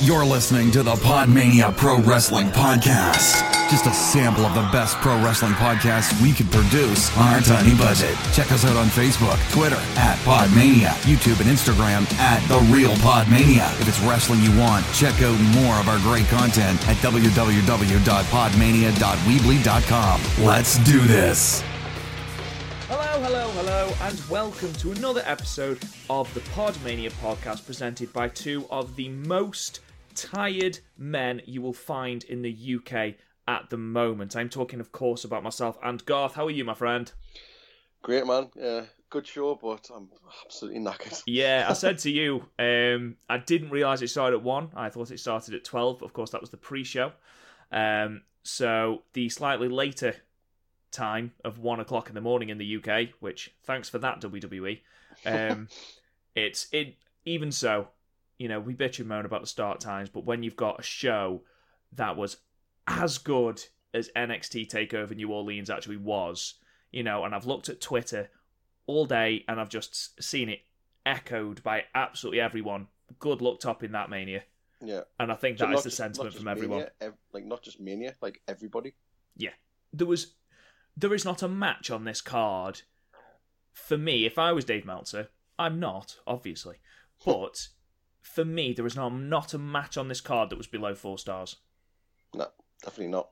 You're listening to the Podmania Pro Wrestling Podcast. Just a sample of the best pro wrestling podcasts we could produce on our tiny budget. Check us out on Facebook, Twitter at Podmania, YouTube and Instagram at The Real Podmania. If it's wrestling you want, check out more of our great content at www.podmania.weebly.com. Let's do this. Hello, hello, hello, and welcome to another episode of the Podmania podcast presented by two of the most tired men you will find in the UK at the moment. I'm talking, of course, about myself and Garth. How are you, my friend? Great, man. Yeah, good show, but I'm absolutely knackered. Yeah, I said to you, um, I didn't realise it started at 1. I thought it started at 12, but of course, that was the pre show. Um, so the slightly later time of 1 o'clock in the morning in the UK, which thanks for that, WWE. Um, it's it even so, you know, we bitch and moan about the start times, but when you've got a show that was as good as NXT Takeover New Orleans actually was, you know, and I've looked at Twitter all day and I've just seen it echoed by absolutely everyone. Good luck topping that mania. Yeah, And I think So that is the just- sentiment from everyone. Mania, ev- like not just Mania, like everybody. Yeah. There was there is not a match on this card. For me, if I was Dave Meltzer, I'm not, obviously. But for me, there is not, not a match on this card that was below four stars. No, definitely not.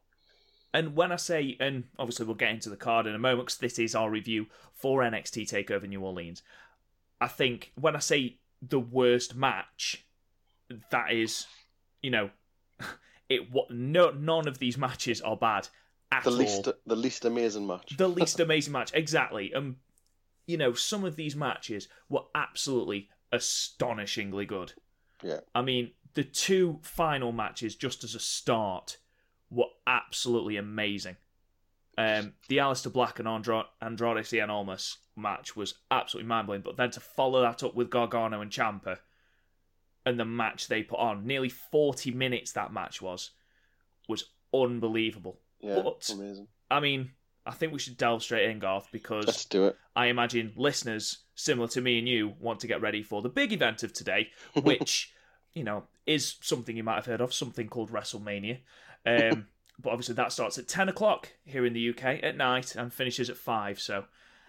And when I say, and obviously we'll get into the card in a moment because this is our review for NXT Takeover New Orleans. I think when I say the worst match, that is, you know, it. What no, none of these matches are bad at The all. least, the least amazing match. the least amazing match, exactly. and you know, some of these matches were absolutely astonishingly good. Yeah. I mean, the two final matches, just as a start, were absolutely amazing. Um, the Aleister Black and Andro- Andrade Cien Almas match was absolutely mind blowing, but then to follow that up with Gargano and Ciampa and the match they put on, nearly 40 minutes that match was, was unbelievable. Yeah, but- amazing. I mean, I think we should delve straight in, Garth, because Let's do it. I imagine listeners, similar to me and you, want to get ready for the big event of today, which, you know, is something you might have heard of, something called WrestleMania. Um, but obviously, that starts at 10 o'clock here in the UK at night and finishes at 5. So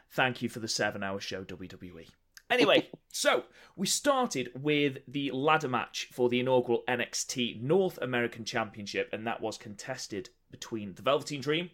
thank you for the seven hour show, WWE. Anyway, so we started with the ladder match for the inaugural NXT North American Championship, and that was contested between the Velveteen Dream,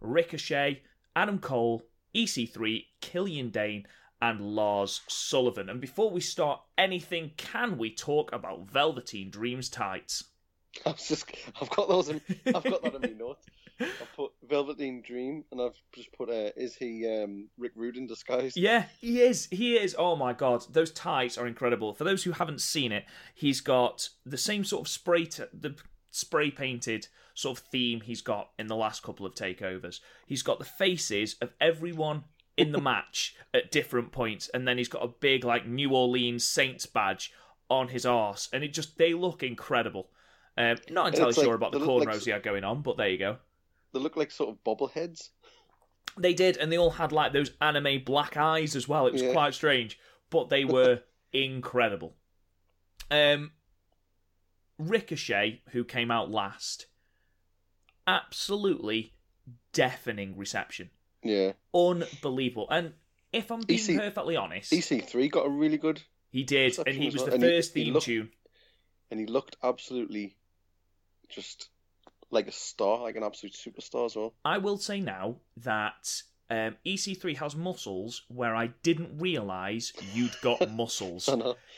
Ricochet, Adam Cole, EC3, Killian Dain, and Lars Sullivan. And before we start anything, can we talk about Velveteen Dream's tights? I was just, I've got those. In, I've got that in my notes. I've put Velveteen Dream, and I've just put, uh, is he um, Rick Rude in disguise? Yeah, he is. He is. Oh my god, those tights are incredible. For those who haven't seen it, he's got the same sort of spray, t- the spray painted sort of theme he's got in the last couple of takeovers. He's got the faces of everyone in the match at different points, and then he's got a big like New Orleans Saints badge on his arse, and it just they look incredible. Um, not entirely like- sure about the look like cornrows he had going on, but there you go. They look like sort of bobbleheads. They did, and they all had like those anime black eyes as well. It was Yeah. quite strange, but they were incredible. Um, Ricochet, who came out last, absolutely deafening reception, Yeah. unbelievable. And if I'm being EC perfectly honest, EC3 got a really good, he did, and he was well, the and he- first he theme looked- tune. and he looked absolutely just like a star, like an absolute superstar as well. I will say now that um, EC3 has muscles where I didn't realise you'd got muscles.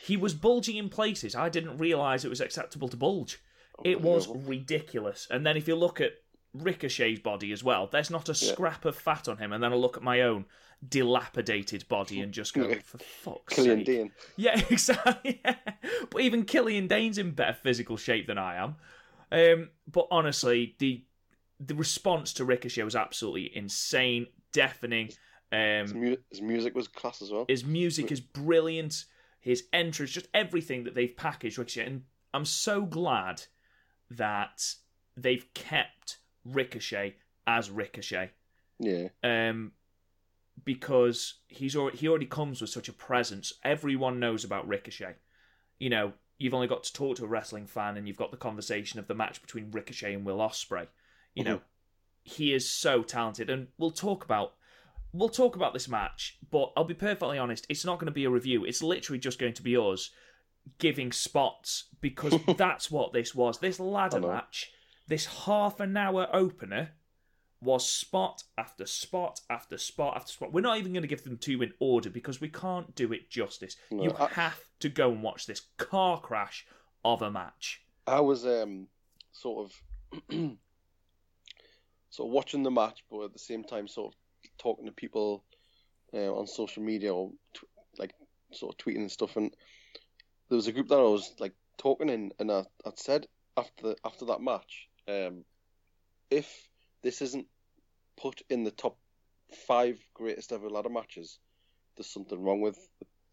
He was bulging in places. I didn't realise it was acceptable to bulge. It was ridiculous. And then if you look at Ricochet's body as well, there's not a Yeah. scrap of fat on him. And then I look at my own dilapidated body and just go, Yeah. for fuck's Killian sake. Dean. Yeah, exactly. But even Killian Dain's in better physical shape than I am. Um, but honestly, the the response to Ricochet was absolutely insane, deafening. His, Um, mu- his music was class as well. his music is brilliant. His entrance, just everything that they've packaged Ricochet, and I'm so glad that they've kept Ricochet as Ricochet. Yeah. Um, because he's already, he already comes with such a presence. Everyone knows about Ricochet. You know, you've only got to talk to a wrestling fan and you've got the conversation of the match between Ricochet and Will Ospreay. You know, he is so talented, and we'll talk about we'll talk about this match. But I'll be perfectly honest, it's not going to be a review. It's literally just going to be us giving spots because that's what this was. This ladder match, this half an hour opener. Was spot after spot after spot after spot. We're not even going to give them two in order because we can't do it justice. No, you I- have to go and watch this car crash of a match. I was um sort of sort of watching the match, but at the same time sort of talking to people uh, on social media or tw- like sort of tweeting and stuff. And there was a group that I was like talking in, and I I'd said after the, after that match, um, if this isn't put in the top five greatest ever ladder matches, there's something wrong with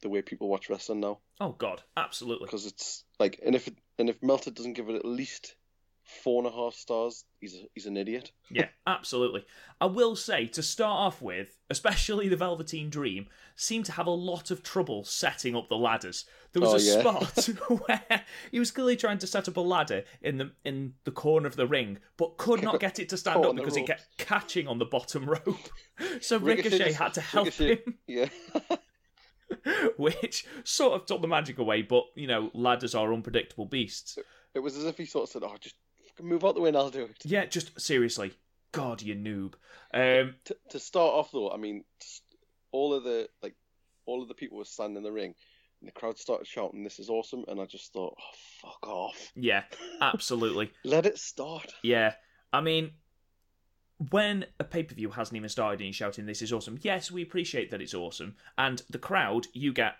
the way people watch wrestling now Oh God, absolutely. because it's like, and if it, and if Meltzer doesn't give it at least four and a half stars, he's a, he's an idiot. Yeah, absolutely. I will say to start off with, especially the Velveteen Dream, seemed to have a lot of trouble setting up the ladders. There was Oh, a yeah. spot where he was clearly trying to set up a ladder in the in the corner of the ring, but could not get it to stand up because it kept catching on the bottom rope. So Ricochet Ricochet, had to help Ricochet- him, Yeah, which sort of took the magic away. But you know, ladders are unpredictable beasts. it was as if he sort of said, "Oh, just move out the way and I'll do it." Yeah, just seriously, God, you noob. Um, To, to start off though, I mean, all of the like, all of the people were standing in the ring, and the crowd started shouting, "This is awesome!" And I just thought, "Oh, fuck off! yeah, absolutely. Let it start." Yeah, I mean, when a pay per view hasn't even started and you're shouting, "This is awesome," yes, we appreciate that it's awesome, and the crowd, you get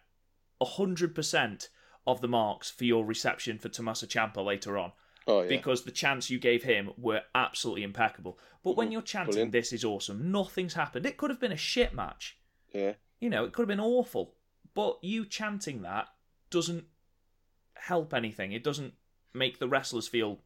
hundred percent of the marks for your reception for Tommaso Ciampa later on Oh yeah, because the chants you gave him were absolutely impeccable. But when Mhm. you're chanting, Brilliant. "This is awesome," nothing's happened. It could have been a shit match. yeah. You know, it could have been awful. But you chanting that doesn't help anything. It doesn't make the wrestlers feel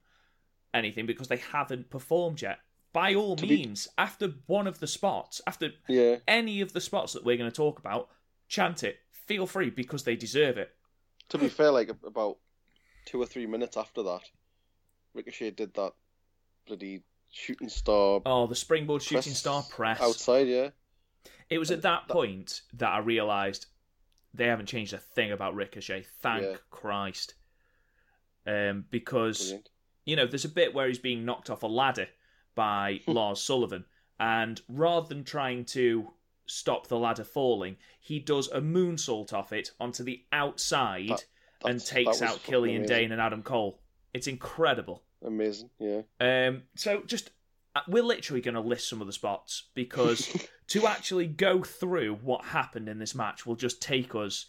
anything because they haven't performed yet. By all To be- means, after one of the spots, after Yeah, any of the spots that we're going to talk about, chant it. Feel free because they deserve it. to be fair, like about two or three minutes after that, Ricochet did that bloody shooting star Oh, the springboard shooting star press. outside. Yeah, It was at that That- point that I realised they haven't changed a thing about Ricochet. Thank Yeah. Christ. Um, because brilliant. you know, there's a bit where he's being knocked off a ladder by Lars Sullivan, and rather than trying to stop the ladder falling, he does a moonsault off it onto the outside That- and takes out Killian. Dain and Adam Cole. It's incredible. Amazing. Yeah. Um, so just uh, we're literally going to list some of the spots because to actually go through what happened in this match will just take us.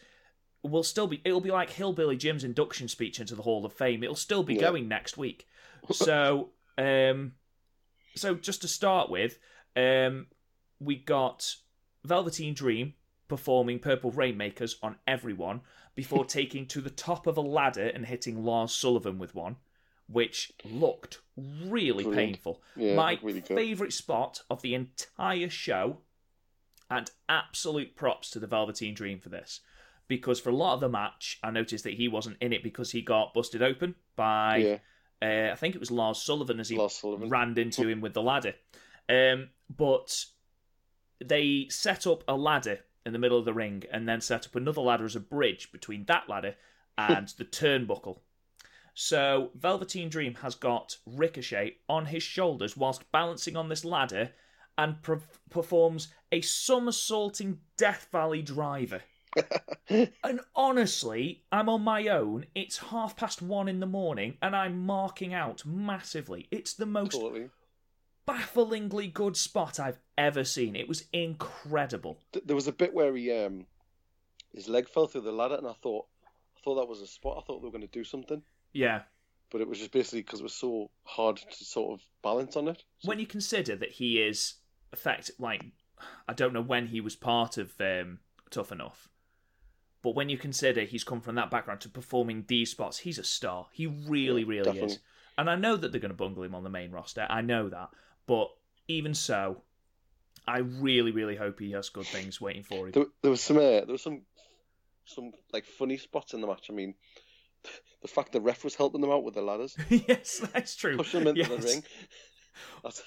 We'll still be. It'll be like Hillbilly Jim's induction speech into the Hall of Fame. It'll still be Yeah. going next week. So, um, so just to start with, um, we got Velveteen Dream performing Purple Rainmakers on everyone before taking to the top of a ladder and hitting Lars Sullivan with one, which looked really Brilliant. painful. Yeah, My really favourite spot of the entire show, and absolute props to the Velveteen Dream for this. Because for a lot of the match, I noticed that he wasn't in it because he got busted open by, Yeah, uh, I think it was Lars Sullivan as he Sullivan. ran into him with the ladder. Um, but they set up a ladder in the middle of the ring and then set up another ladder as a bridge between that ladder and the turnbuckle. So Velveteen Dream has got Ricochet on his shoulders whilst balancing on this ladder and pre- performs a somersaulting Death Valley driver. And honestly, I'm on my own. It's half past one in the morning, and I'm marking out massively. It's the most totally. Bafflingly good spot I've ever seen. It was incredible. There was a bit where he um his leg fell through the ladder, and I thought I thought that was a spot. I thought they were going to do something, Yeah. but it was just basically because it was so hard to sort of balance on it. So, When you consider that he is effect like I don't know when he was part of um, Tough Enough, but when you consider he's come from that background to performing these spots, he's a star. He really, really definitely. is. And I know that they're going to bungle him on the main roster. I know that, but even so, I really, really hope he has good things waiting for him. there, there was some uh, there was some some like funny spots in the match. I mean, the fact the ref was helping them out with the ladders, yes, that's true. Push them into Yes. the ring. That's,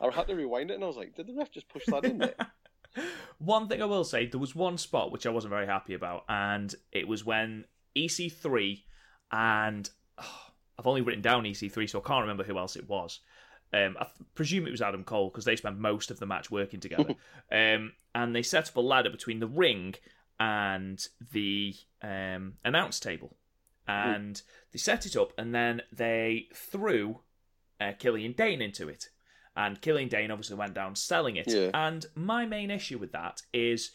I had to rewind it, and I was like, "Did the ref just push that in there?" One thing I will say, there was one spot which I wasn't very happy about, and it was when EC3 and oh, I've only written down EC3, so I can't remember who else it was. Um, I th- presume it was Adam Cole because they spent most of the match working together. um, and they set up a ladder between the ring and the um, announce table, and they set it up, and then they threw uh, Killian Dain into it. And Killian Dain obviously went down selling it. Yeah. And my main issue with that is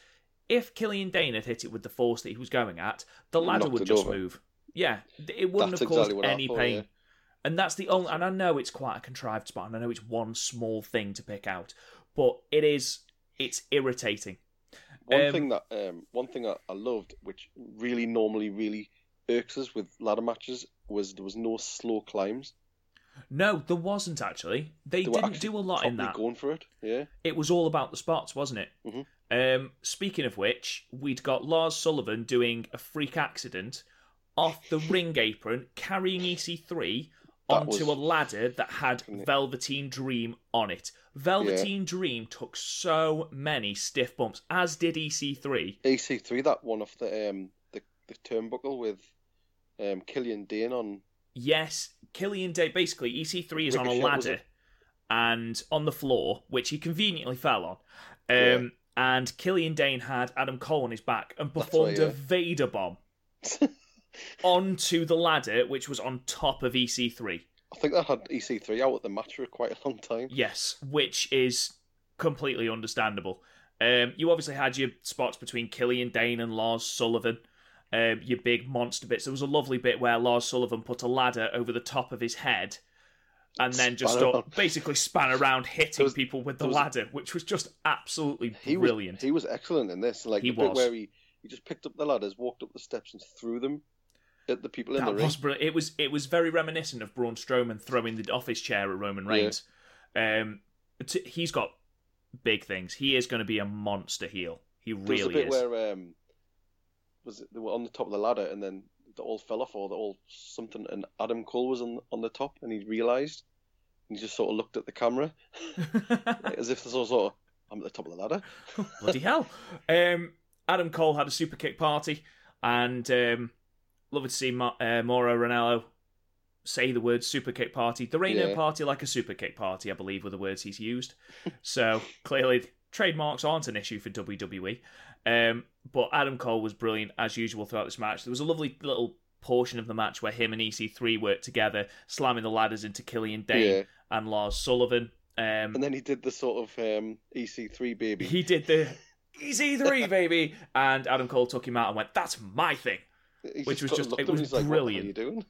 if Killian Dain had hit it with the force that he was going at, the ladder Knocked would just over. move. Yeah, it wouldn't That's have caused exactly any thought, pain. yeah. And that's the only. And I know it's quite a contrived spot, and I know it's one small thing to pick out, but it is. It's irritating. One Um, thing that um, one thing I, I loved, which really normally really irks us with ladder matches, was there was no slow climbs. No, there wasn't actually. They, They didn't actually do a lot in that. Going for it, yeah. it was all about the spots, wasn't it? Mhm. Um, speaking of which, we'd got Lars Sullivan doing a freak accident off the ring apron, carrying EC3 That onto was- a ladder that had Velveteen Dream on it. Velveteen Dream took so many stiff bumps, as did E EC3. EC3, that one off the um the, the turnbuckle with um Killian Dain on. Yes, Killian Dain. basically EC3 is on a ladder and on the floor, which he conveniently fell on. Um, Yeah. And Killian Dain had Adam Cole on his back and performed right, a. Vader bomb onto the ladder, which was on top of EC3. I think that had EC3 out at the match for quite a long time. Yes, which is completely understandable. Um, you obviously had your spots between Killian Dain and Lars Sullivan, um, your big monster bits. There was a lovely bit where Lars Sullivan put a ladder over the top of his head and then just start, basically span around hitting was- people with the was- ladder, which was just absolutely He brilliant. was he was excellent in this. Like He the bit where he, he just picked up the ladders, walked up the steps, and threw them at the people in that the ring. brilliant. It was it was very reminiscent of Braun Strowman throwing the office chair at Roman Reigns. Um, t- he's got big things. He is going to be a monster heel. He There was really a bit is. where um, was it, they were on the top of the ladder, and then they all fell off, or they all something, and Adam Cole was on on the top, and he realised, he just sort of looked at the camera, like, as if this was sort of, I'm at the top of the ladder. Bloody hell! Um, Adam Cole had a super kick party, and um, love to see Ma- uh, Mauro Ranallo say the word super kick party. There ain't no party like a super kick party, I believe, were the words he's used. so clearly, trademarks aren't an issue for WWE. Um, but Adam Cole was brilliant as usual throughout this match. There was a lovely little portion of the match where him and EC3 worked together, slamming the ladders into Killian Dain Yeah. and Lars Sullivan. Um, And then he did the sort of um, EC3 baby. he did the EC3 baby, and Adam Cole took him out and went, "That's my thing." He which was just it was he's like, brilliant. What are you doing?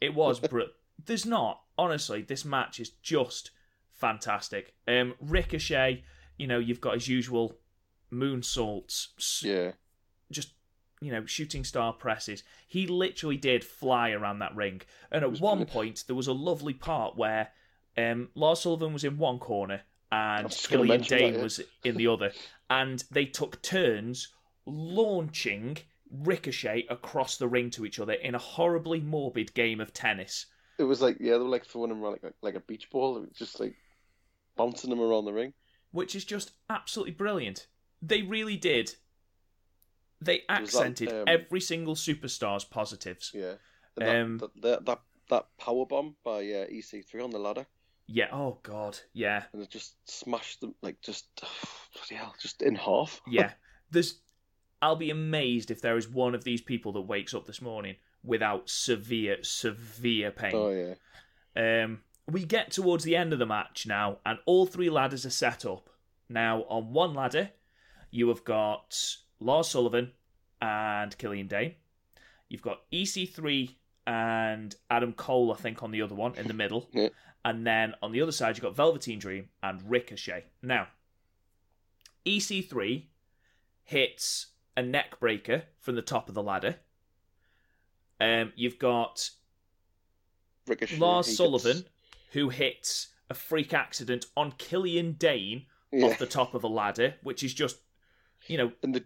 It was, br- there's not honestly. This match is just fantastic. Um, Ricochet, you know, you've got his usual moonsaults, Yeah. just you know, shooting star presses. He literally did fly around that ring, and at one brilliant. point there was a lovely part where um, Lars Sullivan was in one corner and just Killian Dain was in the other, and they took turns launching Ricochet across the ring to each other in a horribly morbid game of tennis. It was like, yeah, they were like throwing them around like, like a beach ball, It was just like bouncing them around the ring. which is just absolutely brilliant. They really did. They was that, accented um, every single superstar's positives. Yeah. That, Um, that, that, that, that power bomb by uh, EC3 on the ladder, Yeah. Oh God. Yeah. and it just smashed them, like, just, bloody hell, just in half. Yeah. There's. I'll be amazed if there is one of these people that wakes up this morning without severe, severe pain. Oh, yeah. Um, we get towards the end of the match now, and all three ladders are set up. Now, on one ladder, you have got Lars Sullivan and Killian Dain. You've got EC3 and Adam Cole, I think, on the other one in the middle. Yeah. And then on the other side, you've got Velveteen Dream and Ricochet. Now, EC3 hits a neck breaker from the top of the ladder. Um, you've got Ricochet. Lars Sullivan, who hits a freak accident on Killian Dain Yeah. off the top of a ladder, which is just, you know, And the,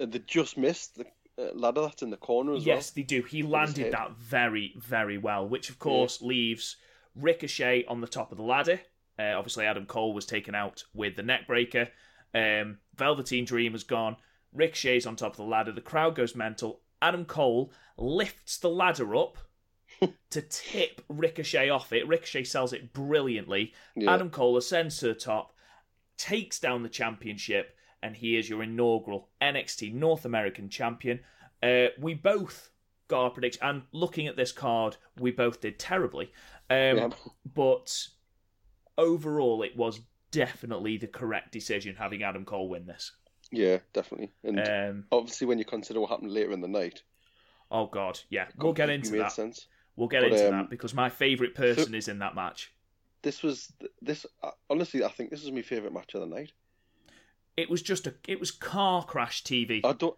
and they just missed. The, uh, ladder that's in the corner as yes, they do. He landed that very, very well, which of course leaves Ricochet on the top of the ladder. Uh, obviously, Adam Cole was taken out with the neckbreaker. Um, Velveteen Dream has gone. Ricochet's on top of the ladder. The crowd goes mental. Adam Cole lifts the ladder up to tip Ricochet off it. Ricochet sells it brilliantly. Yeah. Adam Cole ascends to the top, takes down the championship, and he is your inaugural NXT North American champion. Uh, we both got our prediction, and looking at this card, we both did terribly. Um, Yeah. But overall, it was definitely the correct decision having Adam Cole win this. Yeah, definitely. And Um, obviously, when you consider what happened later in the night, oh God, yeah, we'll get into that. sense. We'll get But, into um, that because my favourite person is in that match. This was this. uh, Honestly, I think this was my favorite match of the night. It was just a, it was car crash TV. I don't,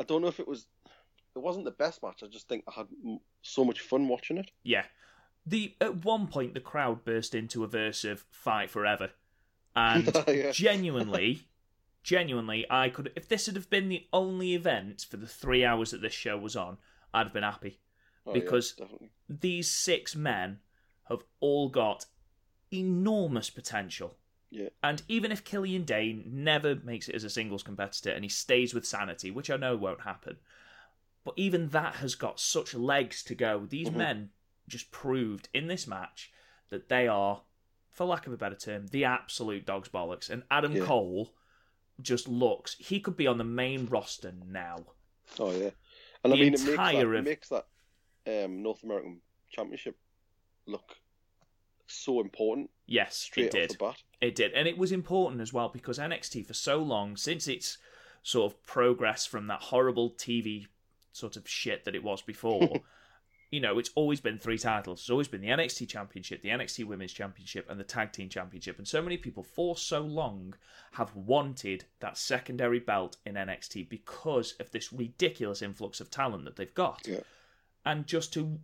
I don't know if it was. It wasn't the best match. I just think I had so much fun watching it. Yeah. The at one point the crowd burst into a verse of "Fight Forever," and Yeah. genuinely, genuinely, I could if this had have been the only event for the three hours that this show was on, I'd have been happy. Oh, yeah, Because- definitely. These six men have all got enormous potential. Yeah. And even if Killian Dain never makes it as a singles competitor and he stays with Sanity, which I know won't happen, but even that has got such legs to go. These Mhm. men just proved in this match that they are, for lack of a better term, the absolute dog's bollocks. And Adam Yeah. Cole just looks, he could be on the main roster now. Oh yeah, and I The mean it makes that, it of- makes that um, North American Championship look so important Yes, straight it did. off the bat. It did, and it was important as well because NXT for so long, since its sort of progress from that horrible TV sort of shit that it was before, you know, it's always been three titles. It's always been the NXT Championship, the NXT Women's Championship, and the Tag Team Championship. And so many people for so long have wanted that secondary belt in NXT because of this ridiculous influx of talent that they've got. Yeah. And just to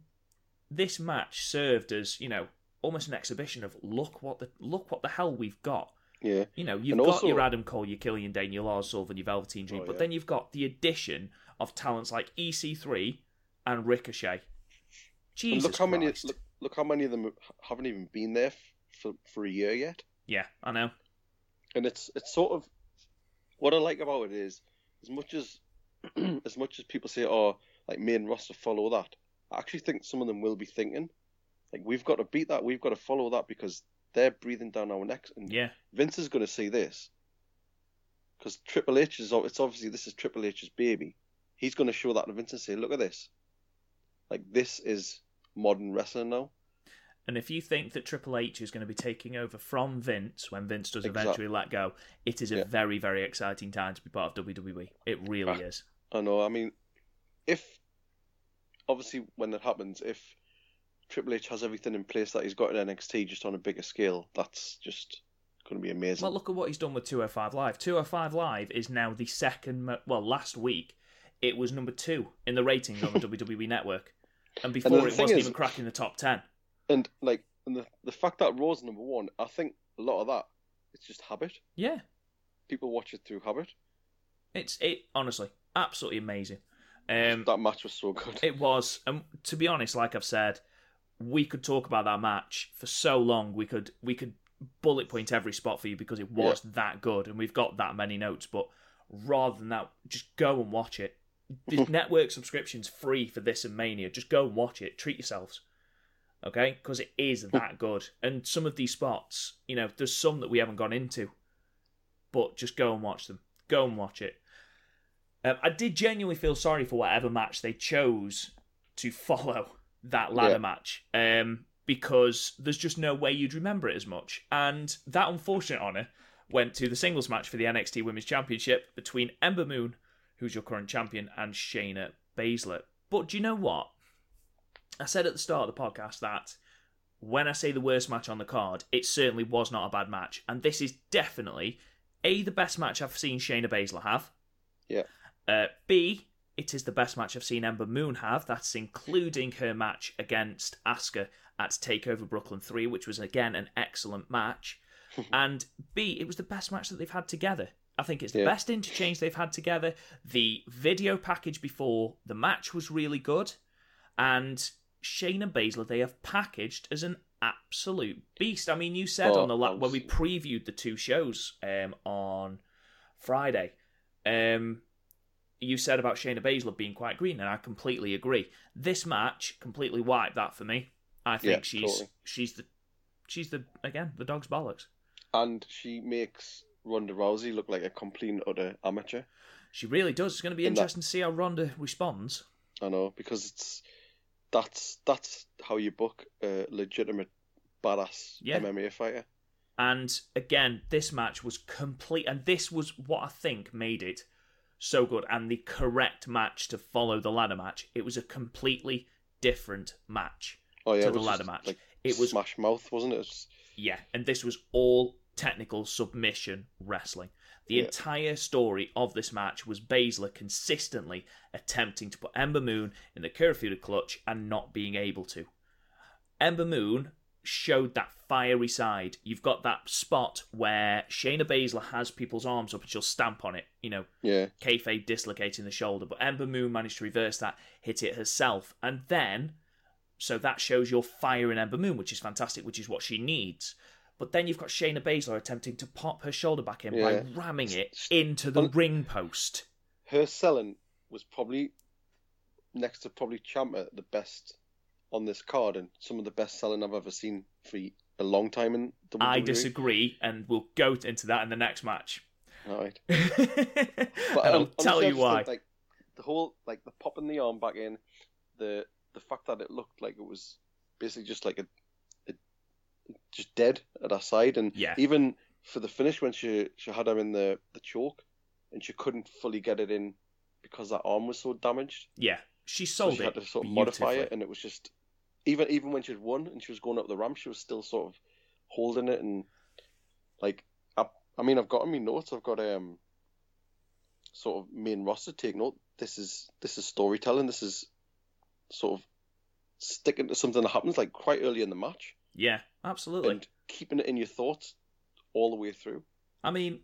this match served as, you know, almost an exhibition of look what the look what the hell we've got. Yeah, You know, you've And got also- your Adam Cole, your Killian Dain, your Lars Sullivan, your Velveteen Dream, Oh, but yeah. then you've got the addition of talents like EC3 and Ricochet. And Jesus look how many look, look how many of them haven't even been there for for a year yet. Yeah, I know. and it's it's sort of what I like about it is as much as as much as people say, oh, like me main roster follow that. I actually think some of them will be thinking, like we've got to beat that, we've got to follow that because they're breathing down our necks, and Yeah, Vince is going to see this because Triple H is it's obviously this is Triple H's baby. He's going to show that to Vince and say, look at this, like this is modern wrestling now. and if you think that Triple H is going to be taking over from Vince when Vince does Exact- eventually let go, it is a Yeah. very, very exciting time to be part of WWE. It really Ah. is. I know. I mean, if obviously when that happens, if Triple H has everything in place that he's got in NXT just on a bigger scale, that's just going to be amazing. Well, look at what he's done with 205 Live. 205 Live is now the second. Well, last week it was number two in the ratings on the WWE Network, and before the it wasn't is- even cracking the top ten. and like, and the the fact that Raw's number one, I think a lot of that it's just habit. Yeah, People watch it through habit. it's it honestly absolutely amazing. Um, that match was so good. it was, and to be honest, like I've said, we could talk about that match for so long. We could we could bullet point every spot for you because it was that good, and we've got that many notes. But rather than that, just go and watch it. The network subscription's free for this and Mania. Just go and watch it. Treat yourselves. Okay? Because it is that good. And some of these spots, you know, there's some that we haven't gone into. But just go and watch them. Go and watch it. Um, I did genuinely feel sorry for whatever match they chose to follow that ladder Yeah. match. Um, because there's just no way you'd remember it as much. And that unfortunate honour went to the singles match for the NXT Women's Championship between Ember Moon, who's your current champion, and Shayna Baszler. But do you know what? I said at the start of the podcast that when I say the worst match on the card, it certainly was not a bad match. And this is definitely A, the best match I've seen Shayna Baszler have. Yeah. Uh, B, it is the best match I've seen Ember Moon have. That's including her match against Asuka at Takeover Brooklyn 3, which was again an excellent match. and B, it was the best match that they've had together. I think it's the Yeah. best interchange they've had together. The video package before the match was really good, and Shayna Baszler they have packaged as an absolute beast. I mean, you said on the la- when we previewed the two shows um, on Friday, um, you said about Shayna Baszler being quite green, and I completely agree. This match completely wiped that for me. I think Yeah, she's totally. she's the she's the again the dog's bollocks. And she makes Ronda Rousey look like a complete and utter amateur. She really does. It's going to be In that- interesting to see how Ronda responds. I know because it's that's that's how you book a legitimate badass Yeah. MMA fighter. And again, this match was complete, and this was what I think made it so good and the correct match to follow the ladder match. It was a completely different match. Oh yeah, To it the was ladder just, match. Like, It was smash mouth, wasn't it? It Yeah, and this was all technical submission wrestling. The Yeah. entire story of this match was Baszler consistently attempting to put Ember Moon in the Kirifuda clutch and not being able to. Ember Moon showed that fiery side. You've got that spot where Shayna Baszler has people's arms up and she'll stamp on it, you know, yeah, kayfabe dislocating the shoulder, but Ember Moon managed to reverse that, hit it herself, and then so that shows your fire in Ember Moon, which is fantastic, which is what she needs. But then you've got Shayna Baszler attempting to pop her shoulder back in by ramming it into the ring post. her selling was probably next to probably Ciampa the best on this card and some of the best selling I've ever seen for a long time in WWE. I disagree, and we'll go into that in the next match. All right. and But I'll um, tell you why. think, like the whole like the popping the arm back in, the the fact that it looked like it was basically just like a just dead at her side, and Yeah. even for the finish when she she had her in the the choke, and she couldn't fully get it in because that arm was so damaged. yeah, she So sold she it had to sort of modify it, and it was just even even when she'd won and she was going up the ramp, she was still sort of holding it and like I, I mean I've got on my notes I've got um sort of main roster take note. This is this is storytelling. This is sort of sticking to something that happens like quite early in the match Yeah, absolutely. and keeping it in your thoughts all the way through. I mean,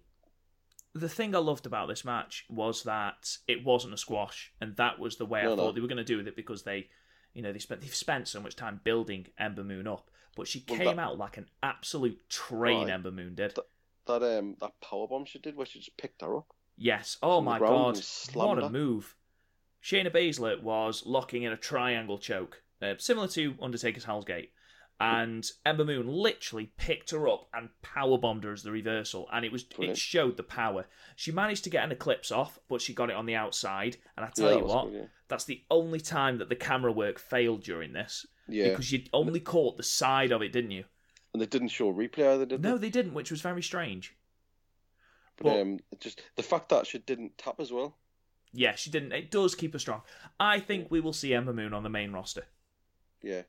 the thing I loved about this match was that it wasn't a squash, and that was the way I thought no. they were going to do with it because they, you know, they spent they've spent so much time building Ember Moon up, but she Well, came that- out like an absolute train. Right. Ember Moon did. Th- That um that power bomb she did where she just picked her up. yes. Oh my god, what a her. move! Shayna Baszler was locking in a triangle choke, uh, similar to Undertaker's Hell's Gate. And Ember Moon literally picked her up and power bombed her as the reversal, and it was it showed the power. She managed to get an eclipse off, but she got it on the outside. And I tell that you what, yeah. that's the only time that the camera work failed during this Yeah, because you only caught the side of it, didn't you? and they didn't show replay either, did No, they? No, they didn't, which was very strange. But But- um, just the fact that she didn't tap as well. Yeah, she didn't. It does keep her strong. I think we will see Ember Moon on the main roster. Yeah,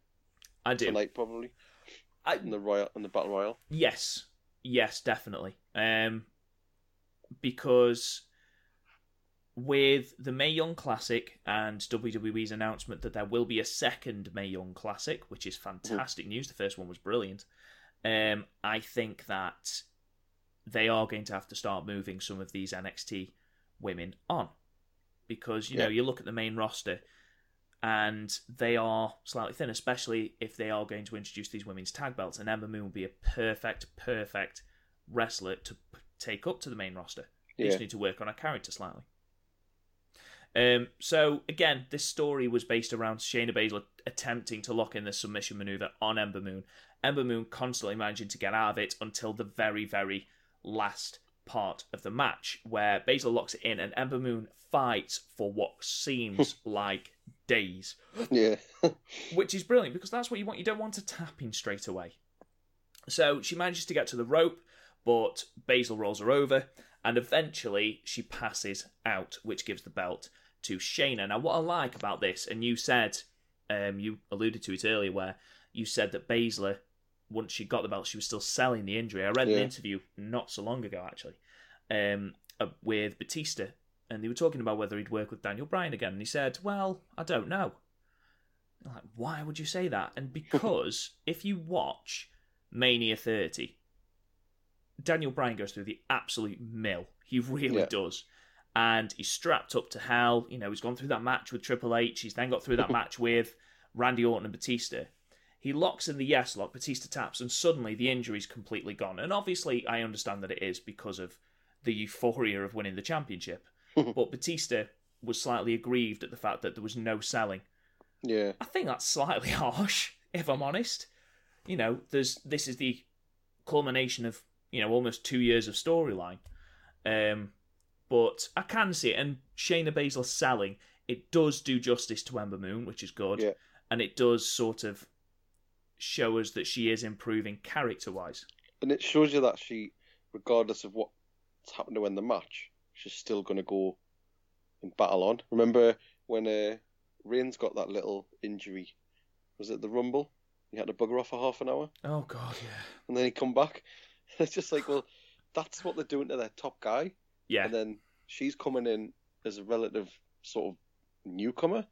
I do. tonight probably I, in the royal in the battle royal. Yes, yes, definitely. Um, because with the Mae Young Classic and WWE's announcement that there will be a second Mae Young Classic, which is fantastic news. The first one was brilliant. Um, I think that they are going to have to start moving some of these NXT women on because you know you look at the main roster and they are slightly thin, especially if they are going to introduce these women's tag belts. And Ember Moon will be a perfect, perfect wrestler to p- take up to the main roster. They Yeah, just need to work on her character slightly. Um, so again, this story was based around Shayna Baszler attempting to lock in the submission maneuver on Ember Moon. Ember Moon constantly managing to get out of it until the very, very last part of the match, where Baszler locks it in and Ember Moon fights for what seems like days yeah, which is brilliant because that's what you want. You don't want to tap in straight away. So she manages to get to the rope, but Baszler rolls her over, and eventually she passes out, which gives the belt to Shayna. Now, what I like about this, and you said, um, you alluded to it earlier, where you said that Baszler, once she got the belt, she was still selling the injury. I read an interview not so long ago, actually, um, uh, with Batista, and they were talking about whether he'd work with Daniel Bryan again, and he said, "Well, I don't know." I'm like, why would you say that? And because if you watch Mania 30, Daniel Bryan goes through the absolute mill. He really Yeah. does. And he's strapped up to hell. You know, he's gone through that match with Triple H. He's then got through that match with Randy Orton and Batista. He locks in the yes lock, Batista taps, and suddenly the injury's completely gone. And obviously, I understand that it is because of the euphoria of winning the championship. but Batista was slightly aggrieved at the fact that there was no selling. Yeah. I think that's slightly harsh, if I'm honest. You know, there's this is the culmination of you know almost two years of storyline. Um, but I can see it, and Shayna Baszler selling it does do justice to Ember Moon, which is good, Yeah. and it does sort of show us that she is improving character wise. And it shows you that she, regardless of what's happened to win the match, she's still going to go and battle on. Remember when uh, Reigns got that little injury? Was it the Rumble? He had to bugger off for half an hour, Oh God, yeah, and then he come back. It's just like, well, that's what they're doing to their top guy, yeah, and then she's coming in as a relative sort of newcomer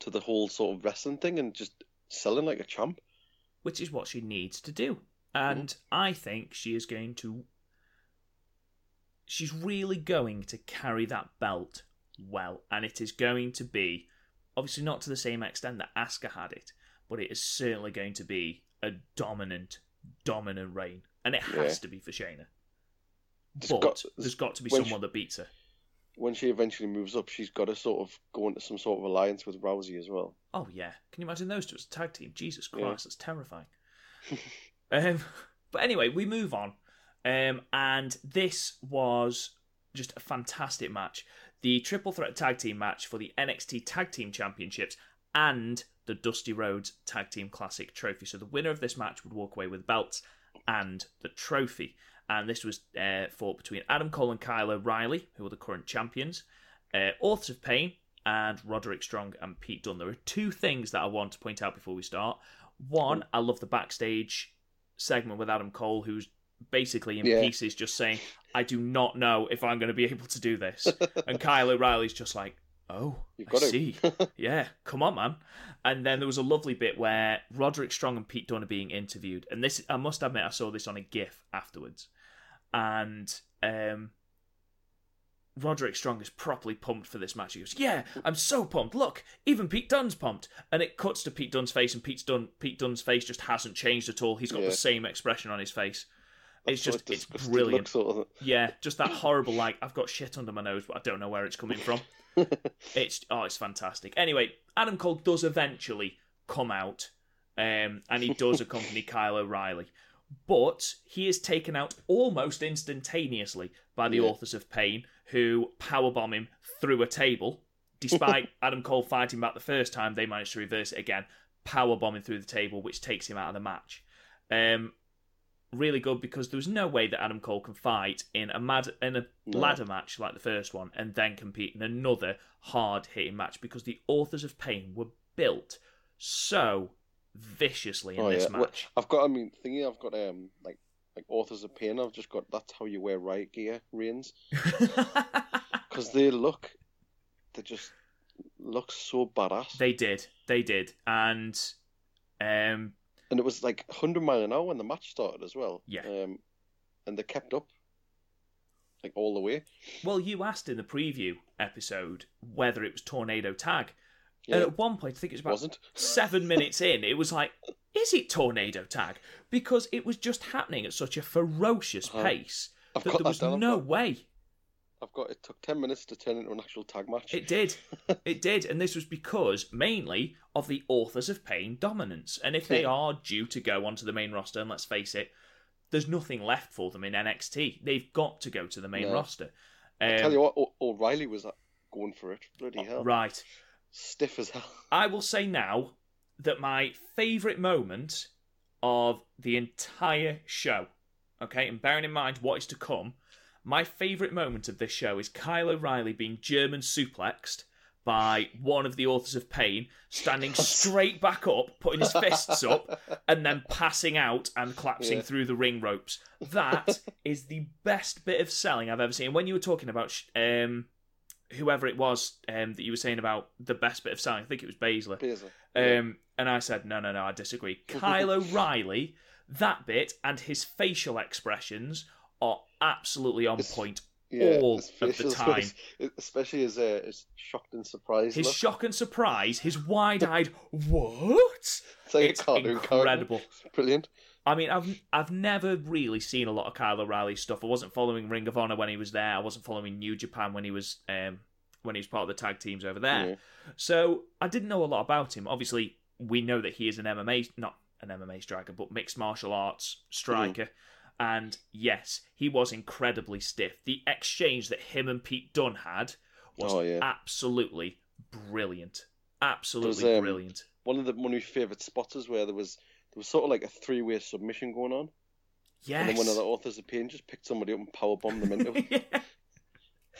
to the whole sort of wrestling thing and just selling like a champ. which is what she needs to do. And I think she is going to. She's really going to carry that belt well, and it is going to be, obviously not to the same extent that Asuka had it, but it is certainly going to be a dominant, dominant reign, and it has Yeah. to be for Shayna. There's But got- there's got to be someone she- that beats her. When she eventually moves up, she's got to sort of go into some sort of alliance with Rousey as well. Oh yeah, can you imagine those two as a tag team? Jesus Yeah. Christ, that's terrifying. um, but anyway, we move on, um, and this was just a fantastic match. The triple threat tag team match for the NXT Tag Team Championships and the Dusty Rhodes Tag Team Classic Trophy. So the winner of this match would walk away with belts and the trophy. And this was uh, fought between Adam Cole and Kyle O'Reilly, who are the current champions, uh, Authors of Pain, and Roderick Strong and Pete Dunne. There are two things that I want to point out before we start. One, I love the backstage segment with Adam Cole, who's basically in Yeah. pieces, just saying, "I do not know if I'm going to be able to do this," and Kyle O'Reilly's just like, "Oh, You've I see, yeah, come on, man." And then there was a lovely bit where Roderick Strong and Pete Dunne are being interviewed, and this I must admit I saw this on a GIF afterwards, and um, Roderick Strong is properly pumped for this match. He goes, "Yeah, I'm so pumped. Look, even Pete Dunne's pumped." And it cuts to Pete Dunne's face, and Pete Dunne, Pete Dunne's face just hasn't changed at all. He's got Yeah. the same expression on his face. It's just, it's brilliant. Sort of. Yeah, just that horrible like I've got shit under my nose, but I don't know where it's coming from. it's oh, it's fantastic. Anyway, Adam Cole does eventually come out, um, and he does accompany Kyle O'Reilly, but he is taken out almost instantaneously by the Yeah. authors of Pain, who powerbomb him through a table. Despite Adam Cole fighting back the first time, they managed to reverse it again, powerbombing through the table, which takes him out of the match. Um, really good because there was no way that Adam Cole can fight in a mad in a No. ladder match like the first one and then compete in another hard hitting match because the authors of pain were built so viciously in Oh this yeah. Match. I've got. I mean, thingy. I've got um like like authors of pain. I've just got. That's how you wear riot gear, Reigns, because they look. They just look so badass. they did, they did, and um, and it was like 100 mile an hour when the match started as well. Yeah. Um, and they kept up, like all the way. well, you asked in the preview episode whether it was tornado tag, Yeah. and at one point I think it was about wasn't. seven minutes in, it was like, is it tornado tag? Because it was just happening at such a ferocious Uh-huh. pace I've that there was no way. I've got. It took 10 minutes to turn into an actual tag match. It did. It did. And this was because mainly of the authors of pain dominance. And if they are due to go onto the main roster, and let's face it, there's nothing left for them in NXT. They've got to go to the main No. roster. I Um, tell you what, O- O'Reilly was going for it. Bloody hell. Right. Stiff as hell. I will say now that my favourite moment of the entire show, okay, and bearing in mind what is to come, my favourite moment of this show is Kyle O'Reilly being German suplexed by one of the authors of pain, standing straight back up, putting his fists up, and then passing out and collapsing Yeah. through the ring ropes. That is the best bit of selling I've ever seen. When you were talking about um, whoever it was um, that you were saying about the best bit of selling, I think it was Baszler. Baszler. Yeah. Um, and I said, no, no, no, I disagree. Kyle O'Reilly, that bit and his facial expressions are absolutely on point Yeah, all of the time. especially his uh, his shocked and surprised His look. shock and surprise, his wide-eyed "what?" It's like it's a cartoon incredible. It's brilliant. I mean, I've I've never really seen a lot of Kyle O'Reilly stuff. I wasn't following Ring of Honor when he was there. I wasn't following New Japan when he was um when he was part of the tag teams over there. Yeah. So I didn't know a lot about him. Obviously, we know that he is an MMA, not an MMA striker, but mixed martial arts striker. And yes, he was incredibly stiff. The exchange that him and Pete Dunne had was Oh, yeah. absolutely brilliant. Absolutely was, um, brilliant. One of the one of my favourite spotters where there was there was sort of like a three way submission going on, Yes. and then one of the authors of pain just picked somebody up and power bombed them into it. yeah.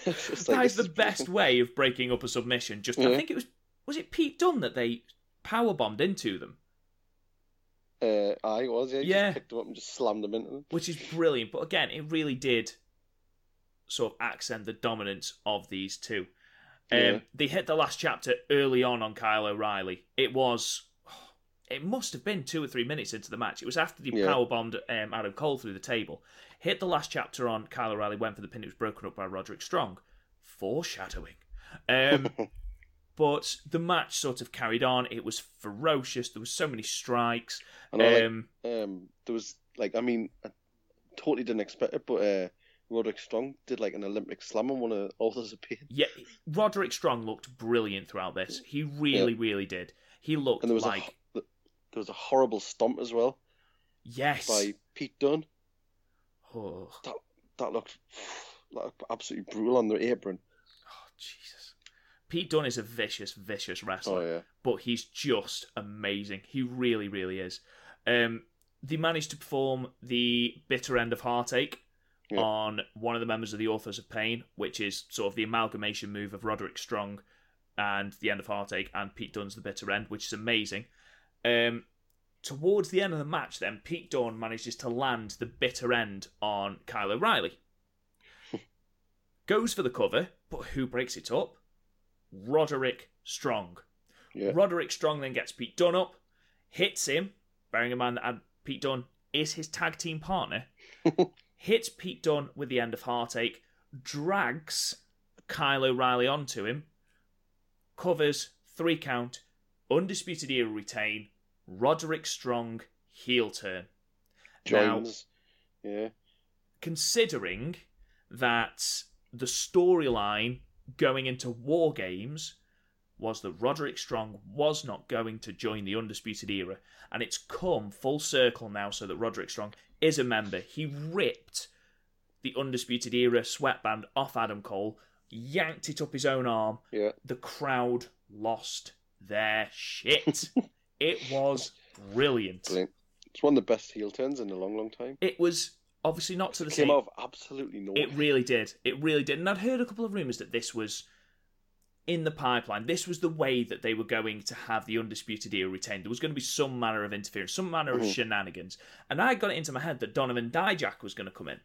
It's just like, that is the best brilliant. way of breaking up a submission. Just I think it was was it Pete Dunne that they power bombed into them, Uh, I was yeah. Yeah. Just picked them up and just slammed them into them. which is brilliant. But again, it really did sort of accent the dominance of these two. Um, Yeah. They hit the last chapter early on on Kyle O'Reilly. It was. It must have been two or three minutes into the match. It was after the Yeah. power bombed um, Adam Cole through the table. Hit the last chapter on Kyle O'Reilly, went for the pin. It was broken up by Roderick Strong. Foreshadowing. Um, but the match sort of carried on. It was ferocious. There was so many strikes. I like, Um, um, there was like I mean, I totally didn't expect it, but uh, Roderick Strong did like an Olympic slam on one of authors of pain, yeah, Roderick Strong looked brilliant throughout this. He really, really did. He looked and there was like a there was a horrible stomp as well yes. by Pete Dunne. Oh, That looked like absolutely brutal on the apron. oh, Jesus. Pete Dunne is a vicious, vicious wrestler. Oh yeah, but he's just amazing. He really, really is. Um, they managed to perform the bitter end of heartache Yeah. on one of the members of the Authors of Pain, which is sort of the amalgamation move of Roderick Strong and the end of heartache, and Pete Dunne's the bitter end, which is amazing. Um, towards the end of the match, then Pete Dunne manages to land the bitter end on Kyle O'Reilly. Goes for the cover, but who breaks it up? Roderick Strong. yeah, Roderick Strong then gets Pete Dunne up, hits him, bearing in mind that Pete Dunne is his tag team partner, hits Pete Dunne with the end of Heartache, drags Kyle O'Reilly onto him, covers, three count, Undisputed Era retain, Roderick Strong heel turn. Now. Yeah, considering that the storyline going into War Games was that Roderick Strong was not going to join the Undisputed Era, and it's come full circle now so that Roderick Strong is a member. He ripped the Undisputed Era sweatband off Adam Cole, yanked it up his own arm. yeah. The crowd lost their shit. it was brilliant. Brilliant. It's one of the best heel turns in a long, long time. It was obviously not to the Came same. out of absolutely nowhere. It really did. It really did. And I'd heard a couple of rumours that this was in the pipeline. This was the way that they were going to have the Undisputed Era retained. There was going to be some manner of interference, some manner of Mhm. shenanigans. And I got it into my head that Donovan Dijak was going to come in.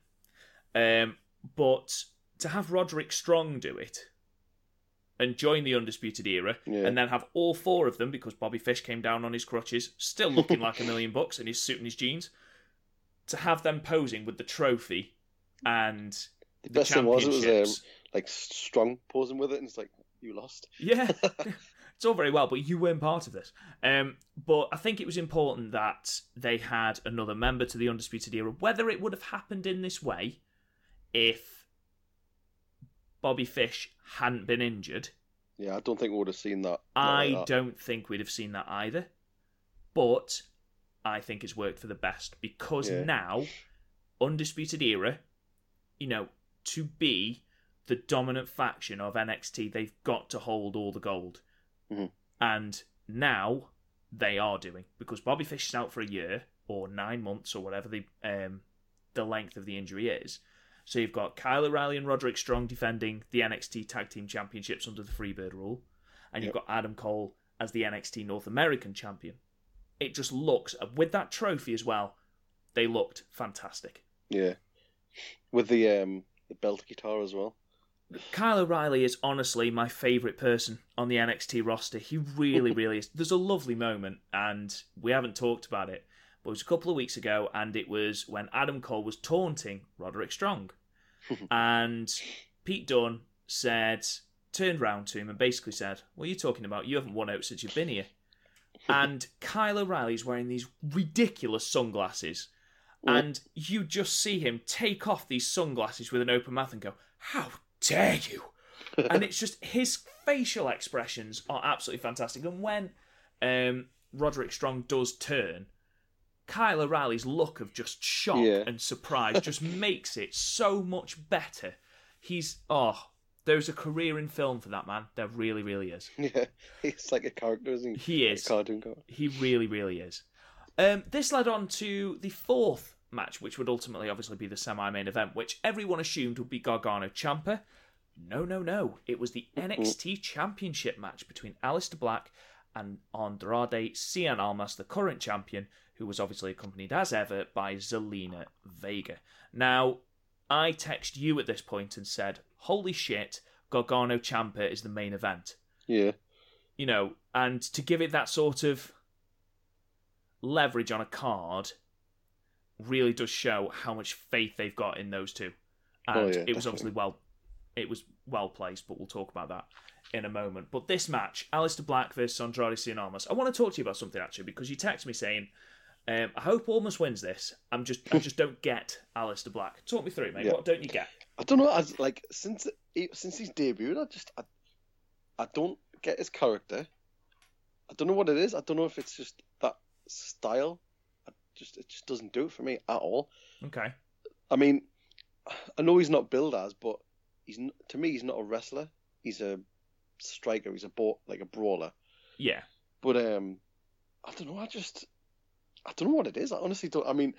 Um, but to have Roderick Strong do it and join the Undisputed Era, Yeah. and then have all four of them, because Bobby Fish came down on his crutches, still looking like a million bucks in his suit and his jeans, to have them posing with the trophy and the the best thing was it was um, like Strong posing with it, and it's like you lost. Yeah, it's all very well, but you weren't part of this. Um, but I think it was important that they had another member to the Undisputed Era. Whether it would have happened in this way if Bobby Fish hadn't been injured, Yeah, I don't think we would have seen that. I like that. don't think we'd have seen that either. But I think it's worked for the best because Yeah. now, Undisputed Era, you know, to be the dominant faction of NXT, they've got to hold all the gold. Mhm. And now they are doing because Bobby Fish is out for a year or nine months or whatever the um, the length of the injury is. So you've got Kyle O'Reilly and Roderick Strong defending the NXT Tag Team Championships under the Freebird rule, and you've Yep. got Adam Cole as the NXT North American Champion. It just looks with that trophy as well. They looked fantastic. Yeah, with the um the belt guitar as well. Kyle O'Reilly is honestly my favourite person on the NXT roster. He really, really is. There's a lovely moment, and we haven't talked about it, but it was a couple of weeks ago, and it was when Adam Cole was taunting Roderick Strong. and Pete Dunne said, turned round to him and basically said, What are you talking about? You haven't won out since you've been here. And Kyle O'Reilly's wearing these ridiculous sunglasses. And you just see him take off these sunglasses with an open mouth and go, How dare you? and it's just his facial expressions are absolutely fantastic. And when um, Roderick Strong does turn, Kyle O'Reilly's look of just shock Yeah. and surprise just makes it so much better. He's oh, there's a career in film for that man. There really, really is. Yeah, he's like a character, isn't he? He is. cartoon character. He really, really is. Um, this led on to the fourth match, which would ultimately obviously be the semi-main event, which everyone assumed would be Gargano Ciampa. No, no, no. It was the NXT Championship match between Aleister Black and Andrade Cien Almas, the current champion, who was obviously accompanied as ever by Zelina Vega. Now, I text you at this point and said, "Holy shit, Gargano Ciampa is the main event." Yeah, you know, and to give it that sort of leverage on a card really does show how much faith they've got in those two. Oh, and Oh, yeah, it was definitely. obviously well it was well placed, but we'll talk about that in a moment. But this match, Aleister Black versus Andrade Cien Almas, I want to talk to you about something actually because you text me saying, um, I hope Almas wins this. I'm just I just don't get Aleister Black. Talk me through mate. Yeah. What don't you get? I don't know. As like since he, since he's debuted, I just I, I don't get his character. I don't know what it is. I don't know if it's just that style. I just it just doesn't do it for me at all. Okay. I mean, I know he's not billed as, but he's to me he's not a wrestler. He's a striker. He's a like a brawler. Yeah. But um, I don't know. I just I don't know what it is. I honestly don't. I mean,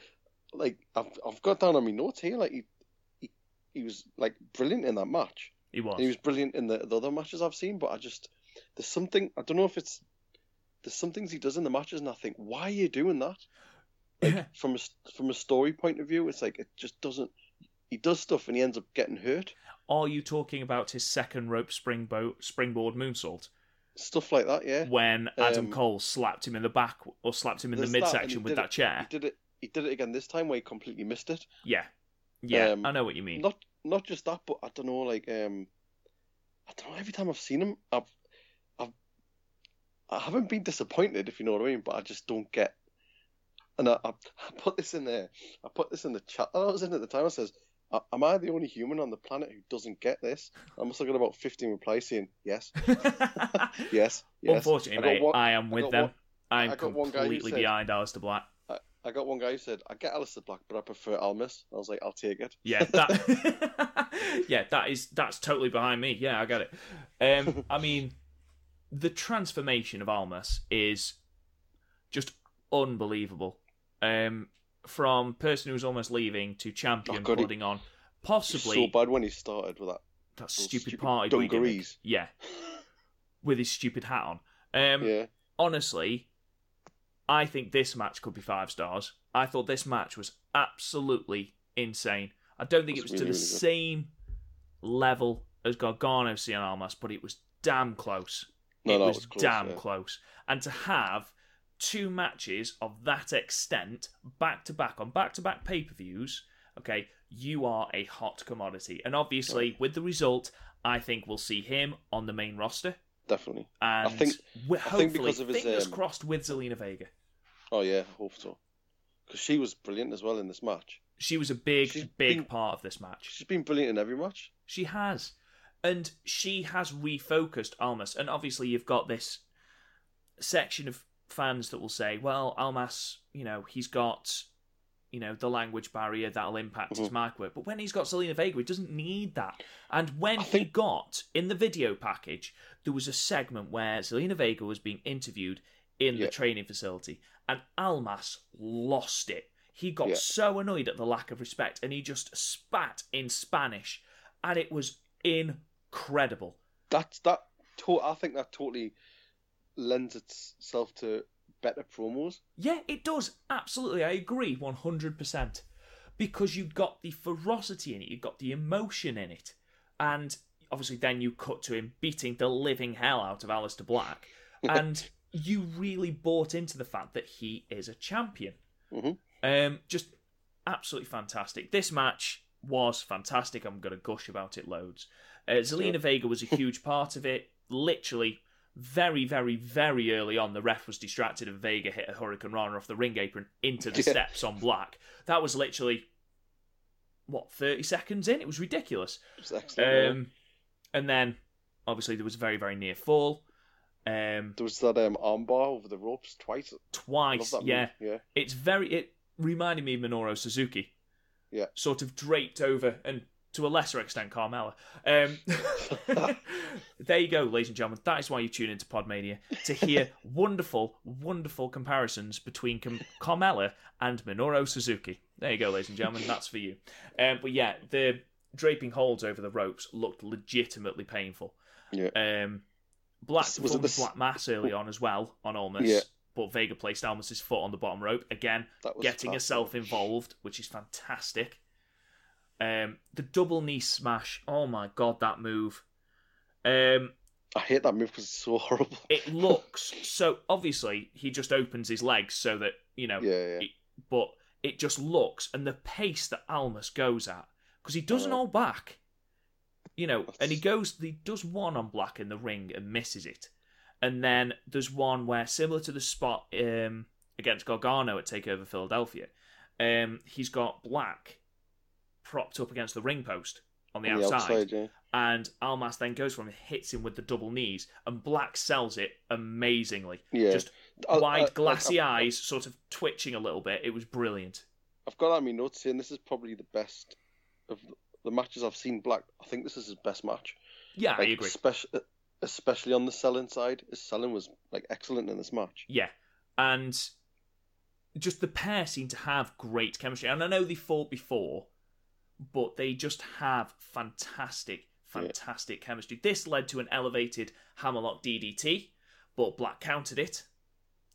like I've I've got down on my notes here. Like he he, he was like brilliant in that match. He was. And he was brilliant in the, the other matches I've seen. But I just there's something I don't know if it's there's some things he does in the matches, and I think why are you doing that? Like from a from a story point of view, it's like it just doesn't. He does stuff and he ends up getting hurt. Are you talking about his second rope springboard springboard moonsault? Stuff like that, yeah. when Adam Um, Cole slapped him in the back or slapped him in the that, midsection with that it- chair. He did it. He did it again this time where he completely missed it. Yeah, yeah, Um, I know what you mean. Not not just that, but I don't know. Like um, I don't know. Every time I've seen him, I've I've I haven't been disappointed, if you know what I mean. But I just don't get. And I, I, I put this in there. I put this in the chat that I was in at the time. I says, "A- "Am I the only human on the planet who doesn't get this?" I must have got about fifteen replies saying, "Yes, yes, yes." Unfortunately, I mate, one- I am with got them. one- I'm I got one guy completely said- behind Aleister Black. I got one guy who said, "I get Aleister Black, but I prefer Almas." I was like, "I'll take it." Yeah, that. yeah, that is that's totally behind me. Yeah, I got it. Um, I mean, the transformation of Almas is just unbelievable. Um, from person who's almost leaving to champion, Oh, putting on possibly so bad when he started with that. that stupid, stupid party dungarees. Yeah, with his stupid hat on. Um, Yeah. honestly, I think this match could be five stars. I thought this match was absolutely insane. I don't think it was That's to the really same level as Gargano Cien Almas, but it was damn close. No, it was, was close, damn yeah. close. And to have two matches of that extent back to back on back to back pay per views, okay, you are a hot commodity. And obviously, with the result, I think we'll see him on the main roster. Definitely. And think- wi- I think hopefully, because of his, fingers um, crossed with Zelina Vega. Oh yeah, I hope so. Because she was brilliant as well in this match. She was a big, She's big been- part of this match. She's been brilliant in every match. She has. And she has refocused Almas. And obviously, you've got this section of fans that will say, well, Almas, you know, he's got, you know, the language barrier that'll impact his Mhm. mic work. But when he's got Zelina Vega, he doesn't need that. And when I he got in the video package, there was a segment where Zelina Vega was being interviewed in the training facility, and Almas lost it. He got Yeah. so annoyed at the lack of respect, and he just spat in Spanish, and it was incredible. That's that. To- I think that totally lends itself to better promos. Yeah, it does. Absolutely. I agree 100%. Because you've got the ferocity in it, you've got the emotion in it. And obviously, then you cut to him beating the living hell out of Aleister Black. And you really bought into the fact that he is a champion. Mhm. Um, just absolutely fantastic. This match was fantastic. I'm going to gush about it loads. Uh, Zelina Vega was a huge part of it. Literally, very, very, very early on, the ref was distracted and Vega hit a Hurricane Rana off the ring apron into the steps on Black. That was literally, what, 30 seconds in? It was ridiculous. It was Um, and then, obviously, there was a very, very near fall. Um, There was that um, armbar over the ropes twice. Twice, yeah. move. Yeah. It's very. It reminded me of Minoru Suzuki. Yeah. Sort of draped over, and to a lesser extent, Carmella. Um, there you go, ladies and gentlemen. That is why you tune into Podmania to hear wonderful, wonderful comparisons between Cam- Carmella and Minoru Suzuki. There you go, ladies and gentlemen. That's for you. Um, but yeah, the draping holds over the ropes looked legitimately painful. Yeah. Um, Black Was it the- Black Mass early on as well on Almas. Yeah. But Vega placed Almas's foot on the bottom rope again, getting herself involved, which is fantastic. Um, the double knee smash. Oh my god, that move. Um, I hate that move because it's so horrible. it looks so. Obviously, he just opens his legs so that you know. Yeah, yeah. it- but it just looks, and the pace that Almas goes at, because he doesn't hold back. You know, and he goes, he does one on Black in the ring and misses it, and then there's one where similar to the spot um, against Gargano at Takeover Philadelphia, um, he's got Black propped up against the ring post on the On outside, yeah. and Almas then goes for him, hits him with the double knees, and Black sells it amazingly. Yeah. Just I- I- wide, like, glassy I've- eyes, sort of twitching a little bit. It was brilliant. I've got in my notes saying this is probably the best of the matches I've seen. Black, I think this is his best match. Yeah, I agree. Especially, especially on the selling side, his selling was like excellent in this match. Yeah, and just the pair seem to have great chemistry. And I know they fought before, but they just have fantastic, fantastic chemistry. This led to an elevated Hammerlock DDT, but Black countered it.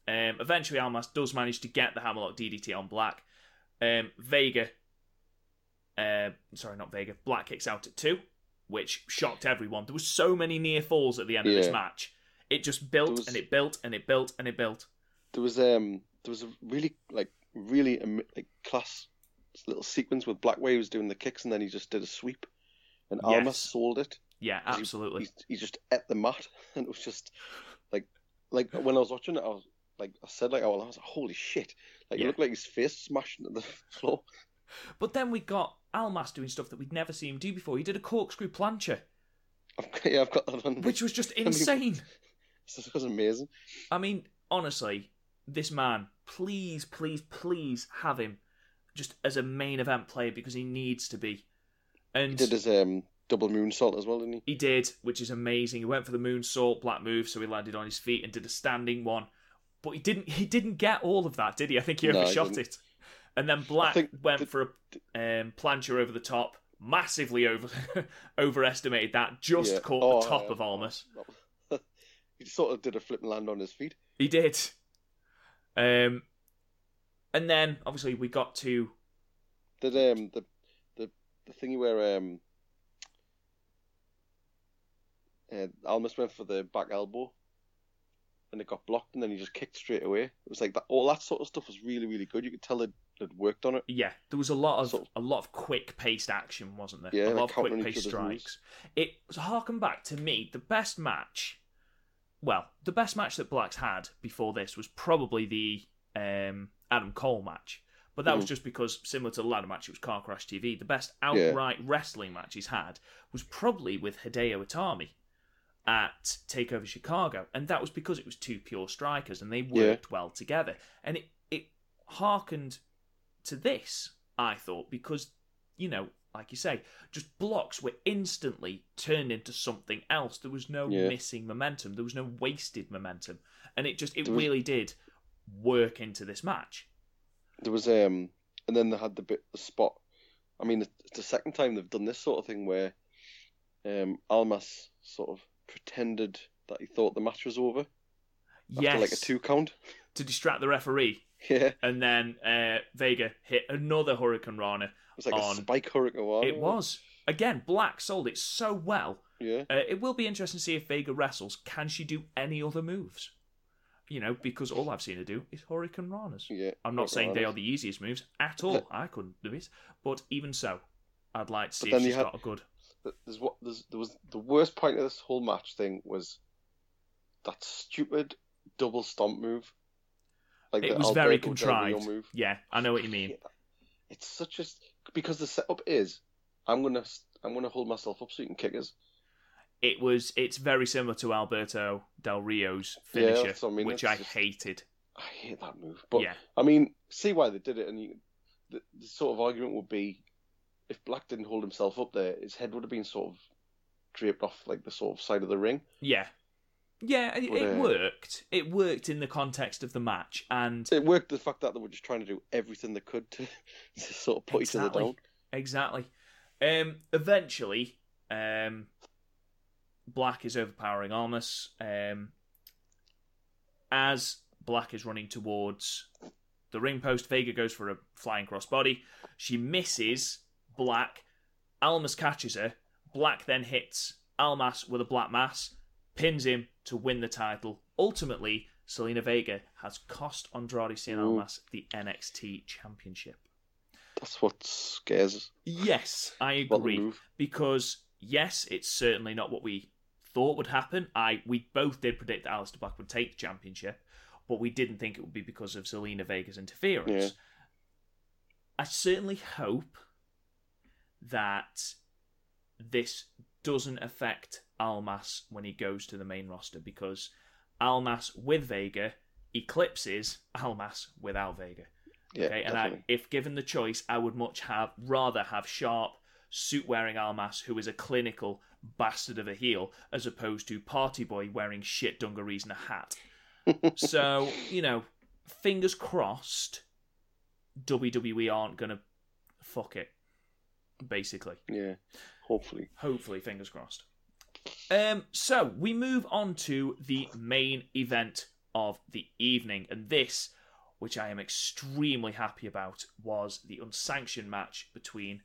Um, eventually, Almas does manage to get the Hammerlock DDT on Black. Um, Vega, uh, sorry, not Vega. Black kicks out at two, which shocked everyone. There was so many near falls at the end of this match. It just built was- and it built and it built and it built. There was um there was a really like really am- like class little sequence with Black he was doing the kicks and then he just did a sweep, and Yes. Almas sold it. Yeah, absolutely. He, he just ate the mat, and it was just like like when I was watching it, I was like I said like oh I was like holy shit, like Yeah. it looked like his face smashed into the floor. But then we got Almas doing stuff that we'd never seen him do before. He did a corkscrew plancher, I've yeah, I've got that on. which was just mean- insane. This was amazing. I mean, honestly, this man, please, please, please have him just as a main event player because he needs to be. And He did his um double moonsault as well, didn't he? He did, which is amazing. He went for the moonsault, black move, so he landed on his feet and did a standing one. But he didn't. He didn't get all of that, did he? I think he No, overshot it. And then Black went the- for a um, plancher over the top, massively over overestimated that. Just Yeah. caught Oh, the top yeah. of Almas. he sort of did a flip and land on his feet. He did. Um, and then obviously we got to Did um the the the thingy where um uh, Almas went for the back elbow and it got blocked and then he just kicked straight away. It was like that all that sort of stuff was really really good. You could tell they'd, they'd worked on it. yeah, there was a lot of Sort of- a lot of quick paced action, wasn't there? Yeah, a lot of quick paced moves. strikes. It was harken back to me the best match. Well, the best match that Blacks had before this was probably the um, Adam Cole match, but that was Mhm. just because similar to the ladder match, it was Car Crash TV. The best Yeah. outright wrestling match he's had was probably with Hideo Itami at Takeover Chicago, and that was because it was two pure strikers and they Yeah. worked well together. And it it harkened to this, I thought, because you know, like you say, just blocks were instantly turned into something else. There was no Yeah. missing momentum. There was no wasted momentum, and it just it was- really did work into this match. There was um and then they had the bit the spot. I mean, it's the second time they've done this sort of thing where um Almas sort of pretended that he thought the match was over Yes, after like a two count. to distract the referee, Yeah, and then uh, Vega hit another Hurricane Rana. It was like On- a spike hurricane. Rana. It was again Black sold it so well. Yeah, Uh, it will be interesting to see if Vega wrestles. Can she do any other moves? You know, because all I've seen her do is Hurricane Ranas. Yeah, I'm not saying they are the easiest moves at all. I couldn't do it, but even so, I'd like to see then if she's had- got a good. There's what there's, there was the worst point of this whole match thing was that stupid double stomp move. Like It was very Alberto Rio contrived. move. Yeah, I know what you mean. It's such a because the setup is I'm gonna I'm gonna hold myself up so you can kick us. It was. It's very similar to Alberto Del Rio's finisher, what I mean, which I just- hated. I hate that move. But yeah, I mean, see why they did it, and you, the, the sort of argument would be if Black didn't hold himself up there, his head would have been sort of draped off like the sort of side of the ring. yeah, yeah. It, But, it uh, worked. It worked in the context of the match, and It worked the fact that they were just trying to do everything they could to, to sort of put each other Exactly. down. Exactly. Um, eventually, um, Black is overpowering Almas. Um, as Black is running towards the ring post, Vega goes for a flying crossbody. She misses Black. Almas catches her. Black then hits Almas with a black mass, pins him to win the title. Ultimately, Zelina Vega has cost Andrade Cien Almas the NXT Championship. That's what scares us Yes, I agree. Because yes, it's certainly not what we thought would happen. I we both did predict that Aleister Black would take the championship, but we didn't think it would be because of Zelina Vega's interference. Yeah. I certainly hope that this doesn't affect Almas when he goes to the main roster because Almas with Vega eclipses Almas without Vega. Yeah, Okay, and I, if given the choice, I would much have rather have sharp suit wearing Almas, who is a clinical bastard of a heel, as opposed to Party Boy wearing shit dungarees and a hat. so you know, fingers crossed, WWE aren't gonna fuck it. Basically, yeah, hopefully. hopefully, fingers crossed. Um, so we move on to the main event of the evening, and this, which I am extremely happy about, was the unsanctioned match between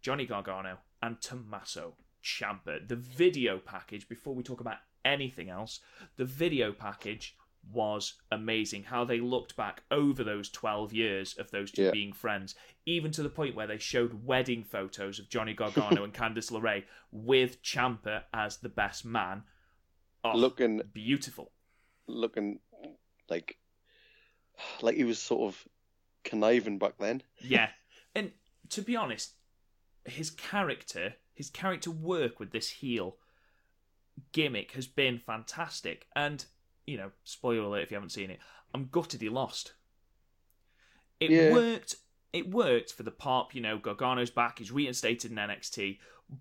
Johnny Gargano and Tommaso Ciampa. The video package, before we talk about anything else, the video package was amazing. How they looked back over those 12 years of those two Yeah. being friends, even to the point where they showed wedding photos of Johnny Gargano and Candice LeRae with Ciampa as the best man. Oh, Looking, beautiful. looking like, like he was sort of conniving back then. Yeah. And to be honest, his character, his character work with this heel gimmick has been fantastic. And, you know, spoiler alert if you haven't seen it, I'm gutted he lost. It Yeah. worked it worked for the pop, you know, Gargano's back, he's reinstated in NXT,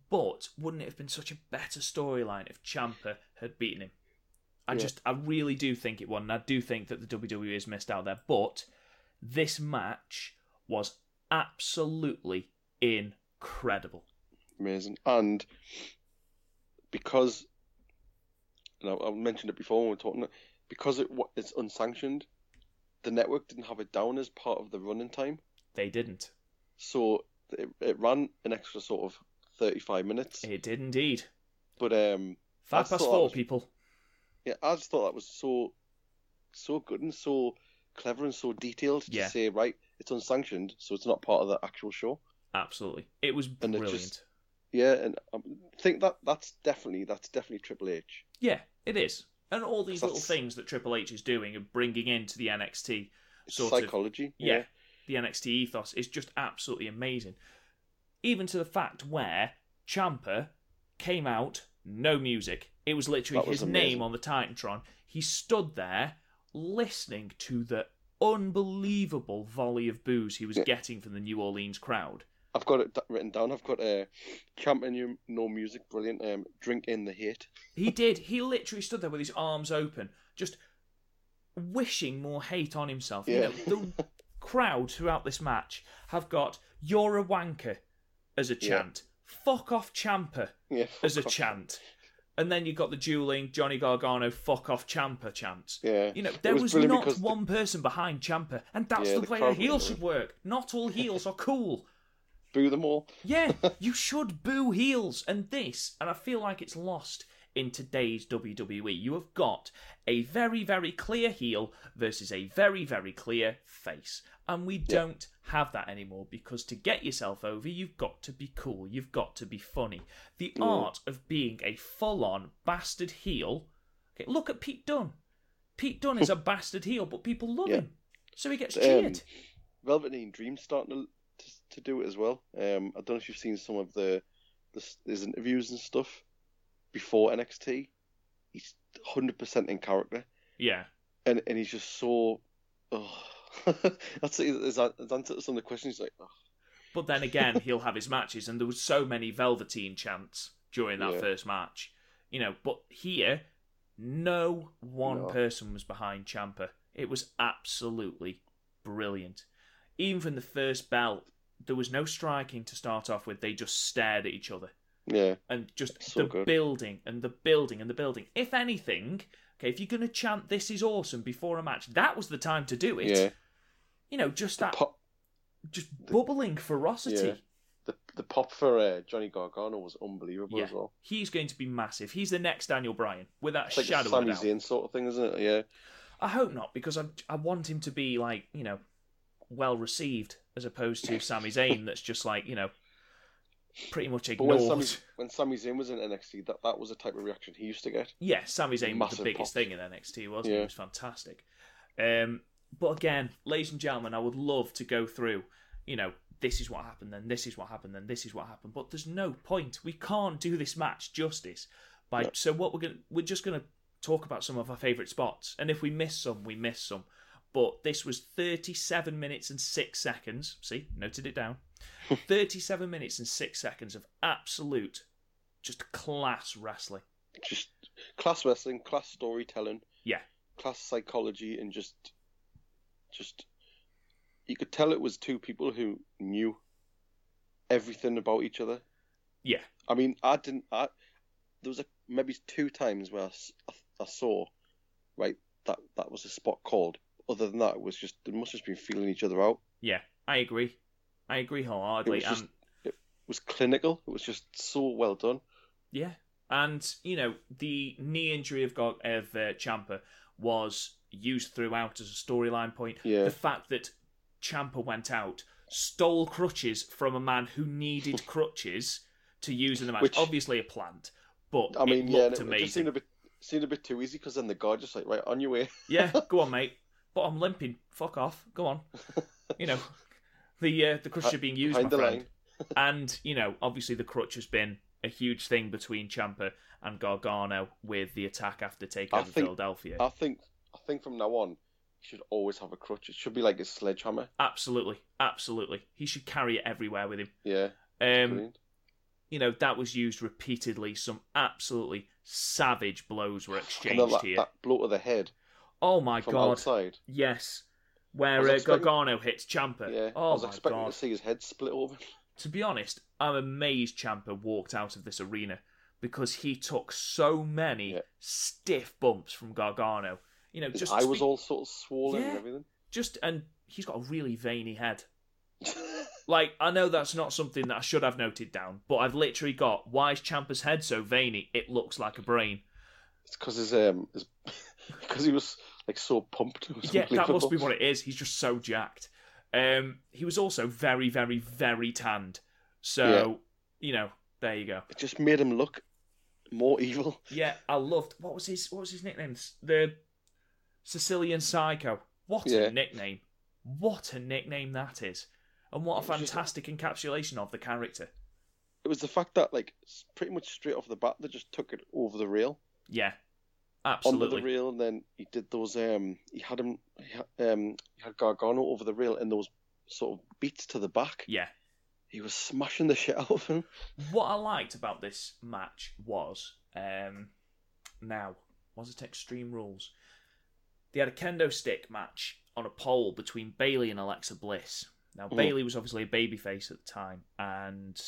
but wouldn't it have been such a better storyline if Ciampa had beaten him? I Yeah. just I really do think it won, and I do think that the WWE has missed out there. But this match was absolutely incredible. Amazing. And because, and I, I mentioned it before when we were talking, because it it's unsanctioned, the network didn't have it down as part of the running time. They didn't. So it, it ran an extra sort of 35 minutes. It did indeed. But um, Five past four, was- people. yeah, I just thought that was so, so good and so clever and so detailed Yeah. to say, right, it's unsanctioned, so it's not part of the actual show. Absolutely, it was And it brilliant. just- Yeah, and I think that that's definitely that's definitely Triple H. Yeah, it is. And all these little things that Triple H is doing and bringing into the NXT sort of psychology. yeah, the NXT ethos is just absolutely amazing. Even to the fact where Ciampa came out, no music. It was literally was his amazing. name on the Titantron. He stood there listening to the unbelievable volley of boos he was Yeah. getting from the New Orleans crowd. I've got it written down. I've got a uh, champion, you no music, brilliant. Um, drink in the hate. He did. He literally stood there with his arms open, just wishing more hate on himself. You know, the crowd throughout this match have got "You're a wanker" as a Yeah. chant, "Fuck off, Ciampa" Yeah, as a off. chant, and then you've got the dueling Johnny Gargano "Fuck off, Ciampa" chants. Yeah, You know, there was, brilliant not because the- one person behind Ciampa, and that's Yeah, the the way a heel should work. Not all heels are cool. Boo them all. Yeah, you should boo heels. And this, and I feel like it's lost in today's WWE. You have got a very, very clear heel versus a very, very clear face. And we don't have that anymore because to get yourself over, you've got to be cool. You've got to be funny. The art of being a full on bastard heel. Okay, look at Pete Dunne. Pete Dunne is a bastard heel, but people love Yeah. him. So he gets Um, cheered. Velveteen Dream's starting to, to do it as well. Um, I don't know if you've seen some of the, the his interviews and stuff before NXT. He's hundred percent in character, yeah. and and he's just so. Oh. That's his, answer to some of the questions. He's like, oh, But then again, he'll have his matches, and there was so many Velveteen chants during that Yeah. first match. You know, but here, no one No. person was behind Ciampa. It was absolutely brilliant. Even from the first bell, there was no striking to start off with. They just stared at each other. yeah, And just So the good. building and the building and the building. If anything, okay, if you're going to chant this is awesome before a match, that was the time to do it. yeah. You know, just that, Pop, just bubbling ferocity. Yeah. the the pop for uh, Johnny Gargano was unbelievable Yeah, as well. he's going to be massive. He's the next Daniel Bryan, without It's a like a shadow of a Sami doubt. Zayn sort of thing, isn't it? Yeah, I hope not, because I I want him to be like you know, well received, as opposed to Sami Zayn, that's just like you know, pretty much but when ignored. Sami when Sami Zayn was in NXT, that that was the type of reaction he used to get. Yeah, Sami Zayn was the biggest pops. thing in NXT, wasn't he? Yeah. It was fantastic. Um, but again, ladies and gentlemen, I would love to go through, you know, this is what happened, then this is what happened, then this is what happened. But there's no point. We can't do this match justice. By No. so what we're gonna we're just gonna talk about some of our favourite spots, and if we miss some, we miss some. But this was 37 minutes and six seconds. See, noted it down. 37 minutes and six seconds of absolute, just class wrestling. Just class wrestling, class storytelling, Yeah. class psychology, and just just you could tell it was two people who knew everything about each other. Yeah. I mean, I didn't. I there was a, maybe two times where I saw right that that was a spot called. Other than that, it was just they must have just been feeling each other out. Yeah, I agree. I agree wholeheartedly. It was just- and It was clinical. It was just so well done. yeah, and you know the knee injury of God of uh, Ciampa was used throughout as a storyline point. Yeah. The fact that Ciampa went out, stole crutches from a man who needed crutches to use in the match. Which- Obviously a plant, but I mean, it yeah, and looked it, it just seemed a bit seemed a bit too easy because then the guy just like right on your way. yeah, go on, mate. But I'm limping. Fuck off. Go on. You know, the uh, the crutches are being used, my friend. and you know, obviously the crutch has been a huge thing between Ciampa and Gargano with the attack after I takeover think- Philadelphia. I think I think from now on, should always have a crutch. It should be like a sledgehammer. absolutely, absolutely. He should carry it everywhere with him. Yeah, Um, you know, that was used repeatedly. Some absolutely savage blows were exchanged that, here. that blow to the head oh my from god! outside. Yes, where was uh, expecting- Gargano hits Ciampa. Yeah, I Oh was my expecting god! to see his head split open. to be honest, I'm amazed Ciampa walked out of this arena because he took so many Yeah. stiff bumps from Gargano. You know, His just eye was speak- all sort of swollen Yeah. and everything. just and he's got a really veiny head. Like I know that's not something that I should have noted down, but I've literally got why is Ciampa's head so veiny? It looks like a brain. it's because his um, his, because he was like so pumped. Yeah, that must be what it is. He's just so jacked. Um, he was also very, very, very tanned. So you know, there you go. It just made him look more evil. Yeah, I loved what was his what was his nickname? The Sicilian Psycho. What Yeah. a nickname! What a nickname that is, and what a was just- fantastic encapsulation of the character. It was the fact that like pretty much straight off the bat they just took it over the rail, Yeah, onto absolutely. the rail, and then he did those um, he had him, he had, um, he had Gargano over the rail and those sort of beats to the back. Yeah. He was smashing the shit out of him. What I liked about this match was um, now was it Extreme Rules? They had a kendo stick match on a pole between Bailey and Alexa Bliss. Now Mhm. Bailey was obviously a babyface at the time, and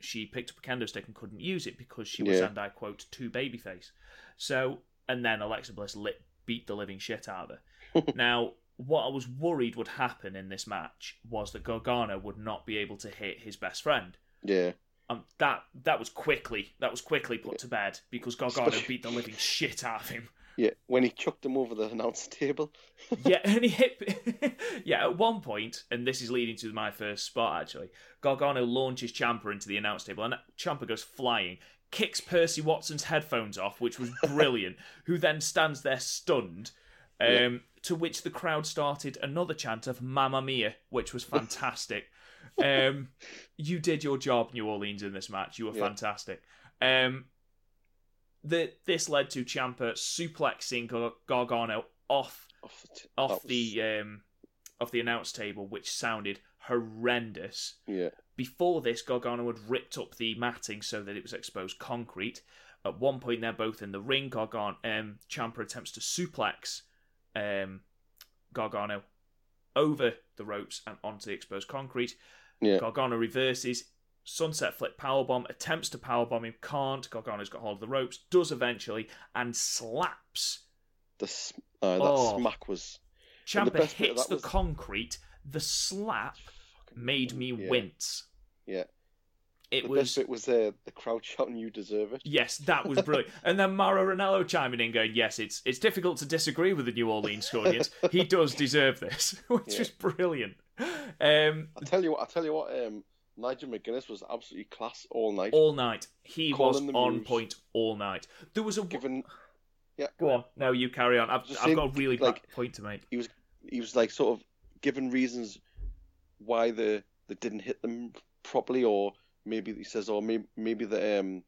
she picked up a kendo stick and couldn't use it because she was, Yeah. and I quote, too babyface. So, and then Alexa Bliss lit, beat the living shit out of her. now, what I was worried would happen in this match was that Gargano would not be able to hit his best friend. Yeah, um, that that was quickly that was quickly put to bed because Gargano beat the living shit out of him. Yeah, when he chucked him over the announce table. yeah, and he hit. yeah, at one point, and this is leading to my first spot actually. Gargano launches Ciampa into the announce table, and Ciampa goes flying, kicks Percy Watson's headphones off, which was brilliant. who then stands there stunned. Um, yeah. To which the crowd started another chant of "Mamma Mia," which was fantastic. um, you did your job, New Orleans, in this match. You were yeah. fantastic. Um, the, this led to Ciampa suplexing Gargano off off the, off the um, off the announce table, which sounded horrendous. Yeah. Before this, Gargano had ripped up the matting so that it was exposed concrete. At one point, they're both in the ring. Gargano, um, Ciampa attempts to suplex um, Gargano over the ropes and onto the exposed concrete. Yeah. Gargano reverses Sunset flip powerbomb, attempts to powerbomb him, can't. Gargano's got hold of the ropes, does eventually, and slaps. The uh, that oh. smack was. Ciampa hits the was... concrete. The slap made me yeah. wince. Yeah. It the was. best bit was the the crowd shouting, "You deserve it." Yes, that was brilliant. and then Mauro Ranallo chiming in, going, "Yes, it's it's difficult to disagree with the New Orleans audience. he does deserve this," which yeah. was brilliant. Um, I tell you what. I tell you what. Um, Nigel McGuinness was absolutely class all night. All night. He Calling was on moves. point all night. There was a given. Yeah. Go on. No, you carry on. I've, I've got a really like, point to make. He was he was like sort of given reasons why the they didn't hit them properly, or maybe he says, or maybe maybe the um.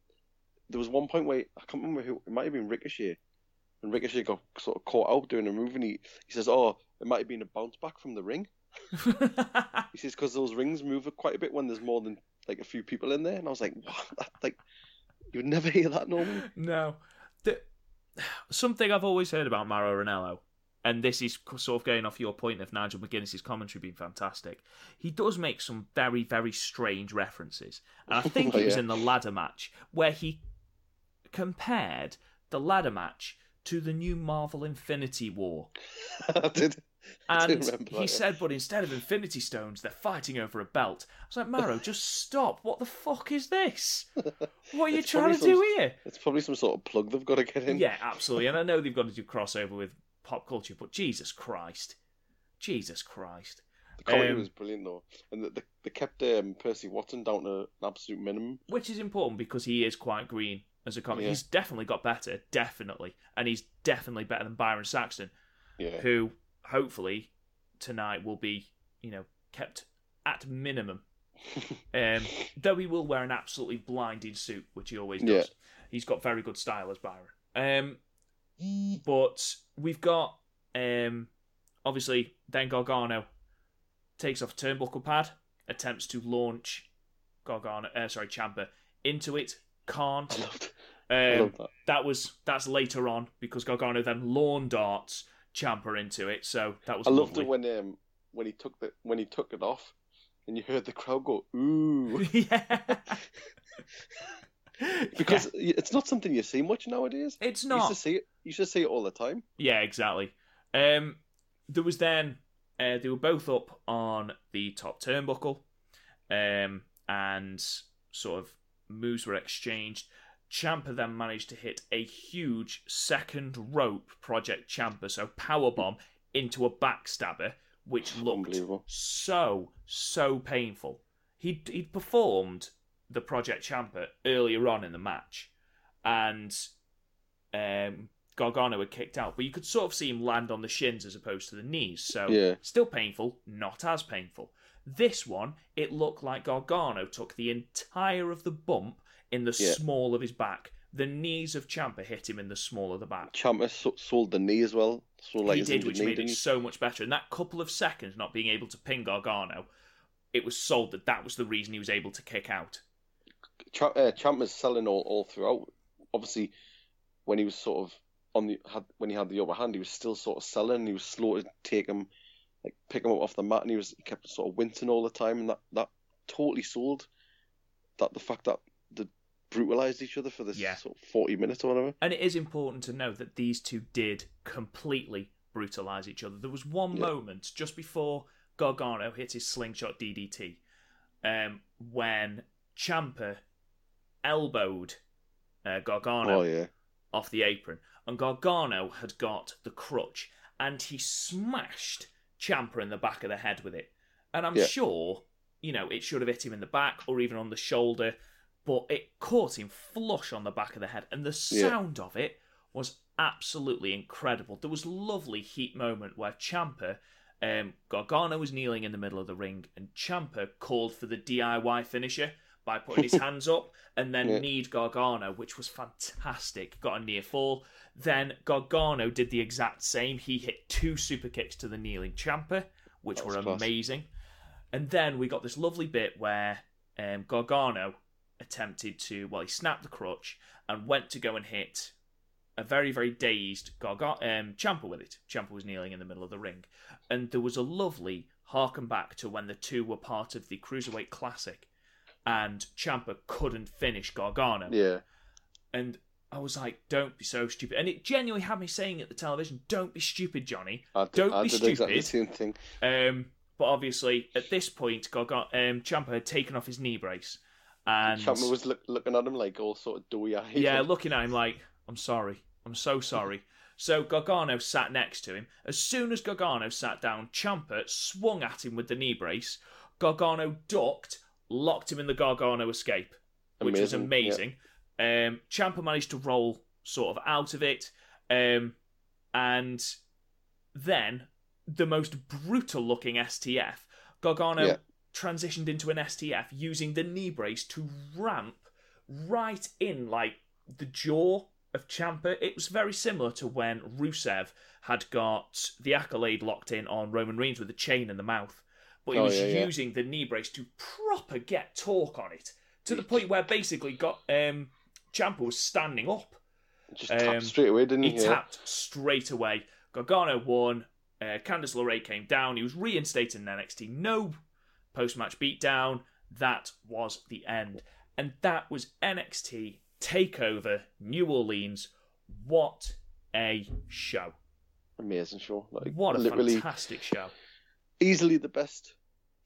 There was one point where I can't remember who it might have been Ricochet, and Ricochet got sort of caught out doing a move, and he, he says, "Oh, it might have been a bounce back from the ring." he says because those rings move quite a bit when there's more than like a few people in there, and I was like, what? Like, you would never hear that normally. No, the, something I've always heard about Mauro Ranallo, and this is sort of going off your point of Nigel McGuinness's commentary being fantastic. He does make some very, very strange references, and I oh, think oh, it was yeah. in the ladder match where he compared the ladder match to the new Marvel Infinity War. did and he said, but instead of Infinity Stones, they're fighting over a belt. I was like, Mauro, just stop. What the fuck is this? What are you trying to some, do here? It's probably some sort of plug they've got to get in. Yeah, absolutely. And I know they've got to do crossover with pop culture, but Jesus Christ. Jesus Christ. The comedy um, was brilliant, though. And they, they kept um, Percy Watson down to an absolute minimum. Which is important because he is quite green as a comic. Yeah. He's definitely got better, definitely. And he's definitely better than Byron Saxton, yeah. who hopefully tonight will be, you know, kept at minimum. um, though he will wear an absolutely blinding suit, which he always does. Yeah. He's got very good style as Byron. Um, but we've got um, obviously then Gargano takes off turnbuckle pad, attempts to launch Gargano, uh, sorry, Ciampa into it, can't. Um, that. that. was that's later on because Gargano then lawn darts Ciampa into it. So that was. I lovely. loved it when um when he took the when he took it off, and you heard the crowd go ooh. yeah. because yeah. it's not something you see much nowadays. It's not. You to see it. You should see it all the time. Yeah, exactly. Um, there was then uh, they were both up on the top turnbuckle, um, and sort of moves were exchanged. Ciampa then managed to hit a huge second rope Project Ciampa, so powerbomb into a backstabber, which looked so so painful. He'd he'd performed the Project Ciampa earlier on in the match, and um, Gargano had kicked out, but you could sort of see him land on the shins as opposed to the knees. So yeah. still painful, not as painful. This one, it looked like Gargano took the entire of the bump in the yeah. small of his back. The knees of Ciampa hit him in the small of the back. Ciampa sold the knee as well. like he did, which made it so much better. In that couple of seconds, not being able to pin Gargano, it was sold that that was the reason he was able to kick out. Ch- uh, Ciampa's selling all, all throughout. Obviously, when he was sort of on the had when he had the upper hand, he was still sort of selling. He was slow to take him, like pick him up off the mat, and he was he kept sort of wincing all the time, and that that totally sold that the fact that brutalized each other for this yeah. sort of 40 minutes or whatever. And it is important to note that these two did completely brutalize each other. There was one yeah. moment just before Gargano hit his slingshot DDT um, when Ciampa elbowed uh, Gargano Oh yeah. off the apron, and Gargano had got the crutch, and he smashed Ciampa in the back of the head with it. And I'm sure, you know, it should have hit him in the back or even on the shoulder, but it caught him flush on the back of the head, and the Yeah. sound of it was absolutely incredible. There was a lovely heat moment where Ciampa. Um, Gargano was kneeling in the middle of the ring, and Ciampa called for the DIY finisher by putting his hands up and then Yeah. kneed Gargano, which was fantastic. Got a near fall. Then Gargano did the exact same. He hit two super kicks to the kneeling Ciampa, which were class. amazing. And then we got this lovely bit where um, Gargano attempted to, well, he snapped the crutch and went to go and hit a very, very dazed Garga- um, Ciampa with it. Ciampa was kneeling in the middle of the ring. And there was a lovely harken back to when the two were part of the Cruiserweight Classic and Ciampa couldn't finish Gargano. Yeah. And I was like, don't be so stupid. And it genuinely had me saying at the television, don't be stupid, Johnny. I did, Don't I be did exactly stupid. same thing. Um, but obviously, at this point, Garga- um, Ciampa had taken off his knee brace. And Ciampa was look, looking at him like all sort of doughy eyed. yeah, looking at him like, I'm sorry. I'm so sorry. So Gargano sat next to him. As soon as Gargano sat down, Ciampa swung at him with the knee brace. Gargano ducked, locked him in the Gargano escape, which was Amazing, amazing. Um, Ciampa managed to roll sort of out of it. Um, and then the most brutal looking STF, Gargano Yeah. Transitioned into an STF using the knee brace to ramp right in like the jaw of Ciampa. It was very similar to when Rusev had got the accolade locked in on Roman Reigns with the chain in the mouth. But he Oh, was yeah, yeah. using the knee brace to proper get torque on it. To the point where basically got um Ciampa was standing up. Just um, tapped straight away, didn't he? He tapped straight away. Gargano won. Uh, Candice LeRae came down. He was reinstated in NXT. No post match beatdown. That was the end. And that was NXT Takeover New Orleans. What a show. Amazing show. Like What a literally fantastic show. easily the best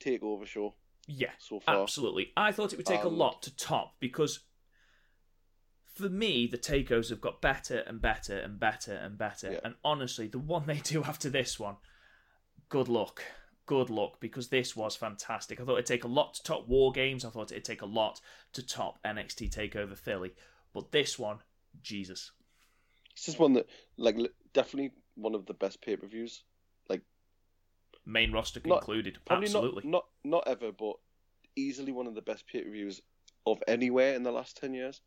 takeover show Yeah, so far. absolutely. I thought it would take a lot to top because for me, the takeovers have got better and better and better and better. Yeah. And honestly, the one they do after this one, good luck. Good luck because this was fantastic. I thought it'd take a lot to top War Games. I thought it'd take a lot to top NXT Takeover Philly. But this one, Jesus. It's just one that, like, definitely one of the best pay per views. Like main roster Not- Absolutely. not, not not ever, but easily one of the best pay per views of anywhere in the last ten years.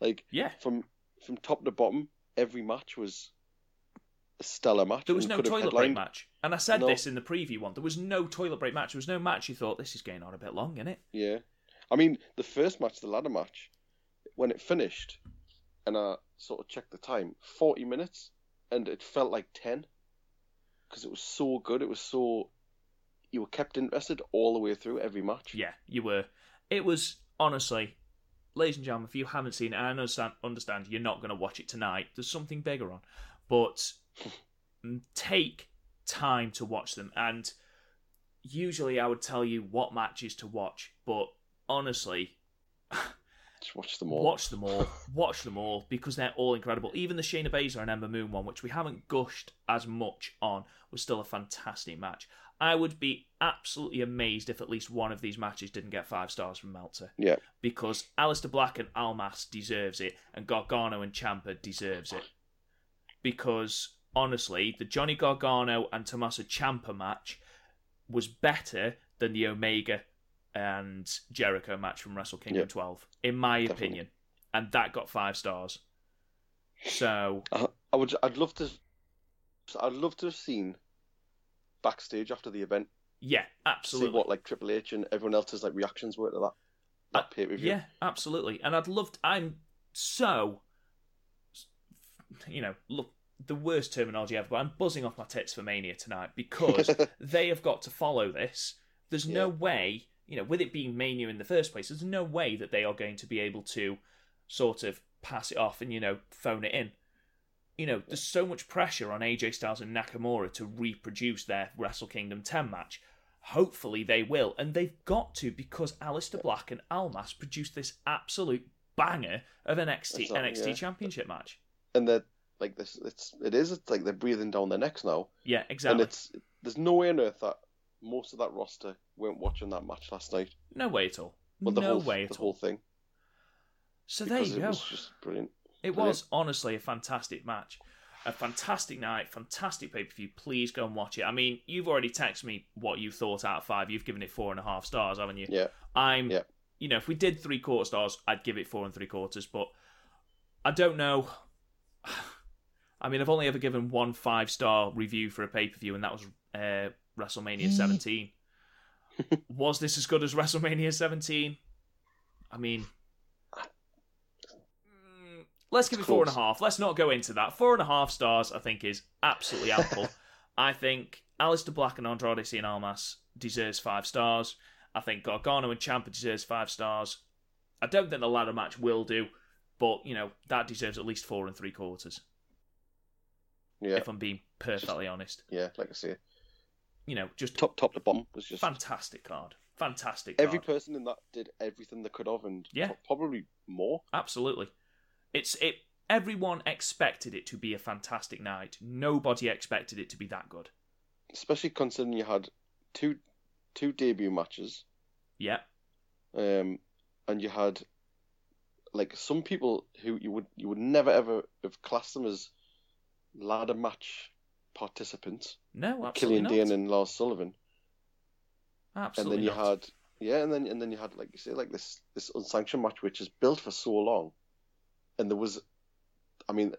Like yeah. from from top to bottom, every match was a stellar match. There was no toilet break match. And I said No. this in the preview one. There was no toilet break match. There was no match you thought this is going on a bit long, isn't it? Yeah, I mean the first match, the ladder match, when it finished, and I sort of checked the time, forty minutes, and it felt like ten, because it was so good. It was so you were kept interested all the way through every match. Yeah, you were. It was honestly, ladies and gentlemen, if you haven't seen it, I understand, understand you're not going to watch it tonight. There's something bigger on, but take time to watch them. And usually, I would tell you what matches to watch, but honestly, Just watch them all. watch them all. watch them all because they're all incredible. Even the Shayna Baszler and Ember Moon one, which we haven't gushed as much on, was still a fantastic match. I would be absolutely amazed if at least one of these matches didn't get five stars from Meltzer Yeah, because Aleister Black and Almas deserves it, and Gargano and Ciampa deserves it. Because honestly, the Johnny Gargano and Tommaso Ciampa match was better than the Omega and Jericho match from Wrestle Kingdom Yeah. 12, in my Definitely. opinion, and that got five stars. So I, I would. I'd love to. I'd love to have seen backstage after the event. yeah, absolutely. See what like Triple H and everyone else's like reactions were to that. That uh, pay per view. Yeah, absolutely. And I'd love. To, I'm so, you know, look, the worst terminology ever, but I'm buzzing off my tits for Mania tonight because they have got to follow this. There's no way, you know, with it being Mania in the first place, there's no way that they are going to be able to sort of pass it off and, you know, phone it in. You know, there's so much pressure on AJ Styles and Nakamura to reproduce their Wrestle Kingdom 10 match. Hopefully they will, and they've got to because Aleister Black and Almas produced this absolute banger of an NXT Exactly, NXT yeah. Championship match. and they're like this. It's it is. It's like they're breathing down their necks now, Yeah, exactly. and it's there's no way on earth that most of that roster weren't watching that match last night. No way at all. Well, the no whole way the at whole thing So there you it go. was just brilliant. It Brilliant. was honestly a fantastic match. A fantastic night, fantastic pay per view. Please go and watch it. I mean, you've already texted me what you thought out of five. You've given it four and a half stars, haven't you? Yeah, I'm, Yeah. you know, if we did three quarter stars, I'd give it four and three quarters. But I don't know. I mean, I've only ever given one five star review for a pay per view, and that was uh, WrestleMania 17. was this as good as WrestleMania 17? I mean, mm, let's give it four and a half. Let's not go into that. Four and a half stars, I think, is absolutely ample. I think Aleister Black and Andrade Cien Almas deserves five stars. I think Gargano and Ciampa deserves five stars. I don't think the ladder match will do, but you know that deserves at least four and three quarters. Yeah, If I'm being perfectly honest, yeah. Like I say, you know, just top top to bottom was just fantastic card, fantastic. every card. person in that did everything they could have, and Yeah. probably more. Absolutely. It's it everyone expected it to be a fantastic night. Nobody expected it to be that good. Especially considering you had two two debut matches, Yeah. um, and you had like some people who you would you would never ever have classed them as ladder match participants. No, absolutely Killian not. Dain and Lars Sullivan, absolutely and then you not. had yeah, and then and then you had like you say like this this unsanctioned match which is built for so long, and there was, I mean,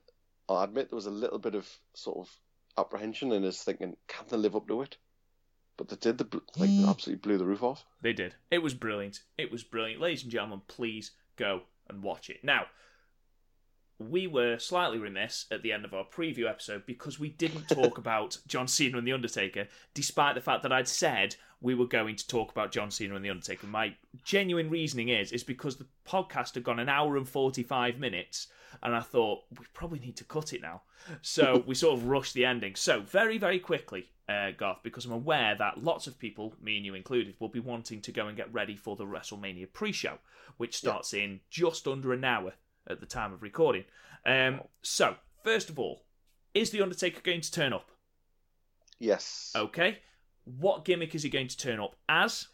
I'll admit there was a little bit of sort of apprehension and is thinking can they live up to it, but they did. They like they absolutely blew the roof off. They did. It was brilliant. It was brilliant. Ladies and gentlemen, please go and watch it. Now, we were slightly remiss at the end of our preview episode because we didn't talk about John Cena and The Undertaker, despite the fact that I'd said we were going to talk about John Cena and The Undertaker. My genuine reasoning is is because the podcast had gone an hour and 45 minutes, and I thought we probably need to cut it now. So we sort of rushed the ending. So, very, very quickly, uh, Garth, because I'm aware that lots of people, me and you included, will be wanting to go and get ready for the WrestleMania pre show, which starts in just under an hour at the time of recording. Um, so, first of all, is The Undertaker going to turn up? Yes, Okay. What gimmick is he going to turn up as?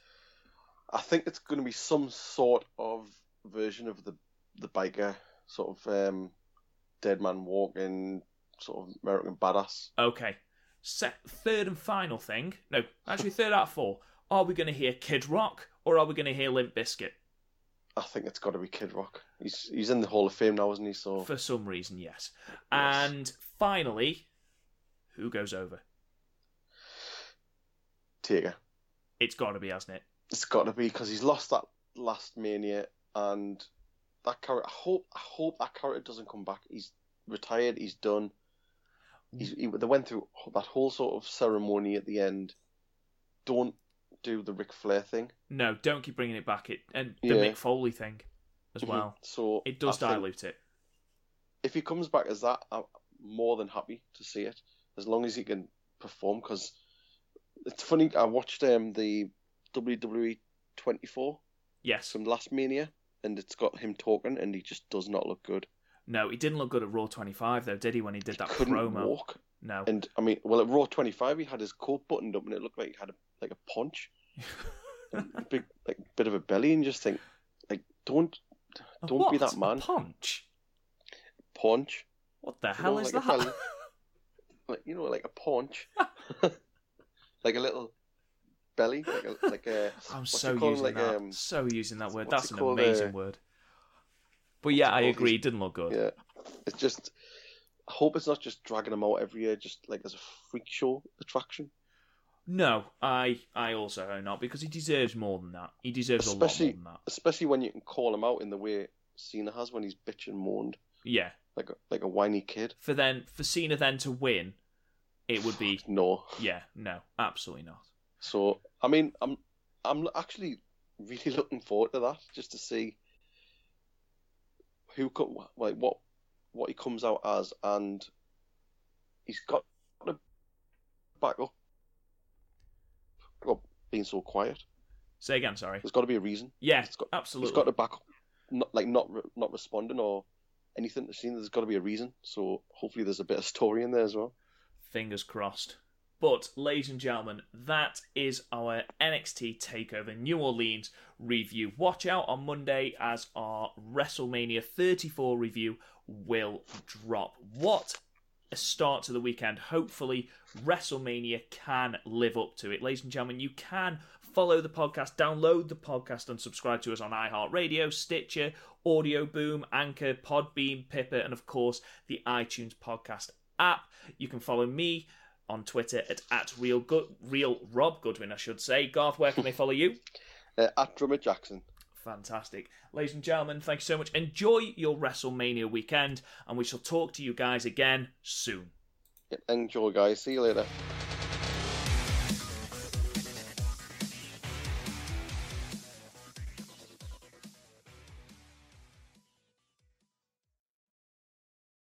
I think it's going to be some sort of version of the the biker sort of um, dead man walking sort of American badass. Okay. Set third and final thing. No, actually, third out of four. Are we going to hear Kid Rock or are we going to hear Limp Bizkit? I think it's got to be Kid Rock. He's he's in the Hall of Fame now, isn't he? So For some reason, yes. And finally, who goes over? Tiger. It's got to be, hasn't it? It's got to be because he's lost that last Mania, and that character. I hope I hope that character doesn't come back. He's retired. He's done. He's, he, they went through that whole sort of ceremony at the end. Don't do the Ric Flair thing. No, don't keep bringing it back. It and the Yeah. Mick Foley thing as Mhm. well. So It does I dilute it. if he comes back as that, I'm more than happy to see it, as long as he can perform. Because it's funny, I watched um, the WWE 24 Yes. from last Mania, and it's got him talking, and he just does not look good. No, he didn't look good at Raw 25 though, did he? When he did that Couldn't promo. walk, No. and I mean, well, at Raw 25, he had his coat buttoned up, and it looked like he had a, like a punch, a big like bit of a belly, and just think, like, don't don't be that man. A punch. punch. What the You hell know, is like a that? belly- like you know, like a paunch, like a little belly, like a like a. I'm so using like, that. Um, so using that word. That's an amazing uh, word. But yeah, I agree. It didn't look good. yeah, it's just. I hope it's not just dragging him out every year, just like as a freak show attraction. No, I I also hope not because he deserves more than that. He deserves Especially- a lot more than that. Especially when you can call him out in the way Cena has when he's bitch and moaned Yeah. like a, like a whiny kid. For then for Cena then to win, it would be No. yeah, no, absolutely not. So I mean, I'm I'm actually really looking forward to that, just to see who could like what what he comes out as, and he's got to back up. Well, being so quiet, Say again, sorry. there's got to be a reason. Yeah, He's got- absolutely. He's got to back up not like not not responding or anything seen. There's got to be a reason. So hopefully there's a bit of story in there as well. Fingers crossed. But, ladies and gentlemen, that is our NXT TakeOver New Orleans review. Watch out on Monday as our WrestleMania 34 review will drop. What a start to the weekend. Hopefully, WrestleMania can live up to it. Ladies and gentlemen, you can follow the podcast, download the podcast, and subscribe to us on iHeartRadio, Stitcher, Audio Boom, Anchor, Podbean, Pippa, and of course, the iTunes podcast app. You can follow me on Twitter at, at real, Good, real Rob Goodwin, I should say. Garth, where can they follow you? Uh, at Drummer Jackson. Fantastic. Ladies and gentlemen, thank you so much. Enjoy your WrestleMania weekend, and we shall talk to you guys again soon. Enjoy, guys. See you later.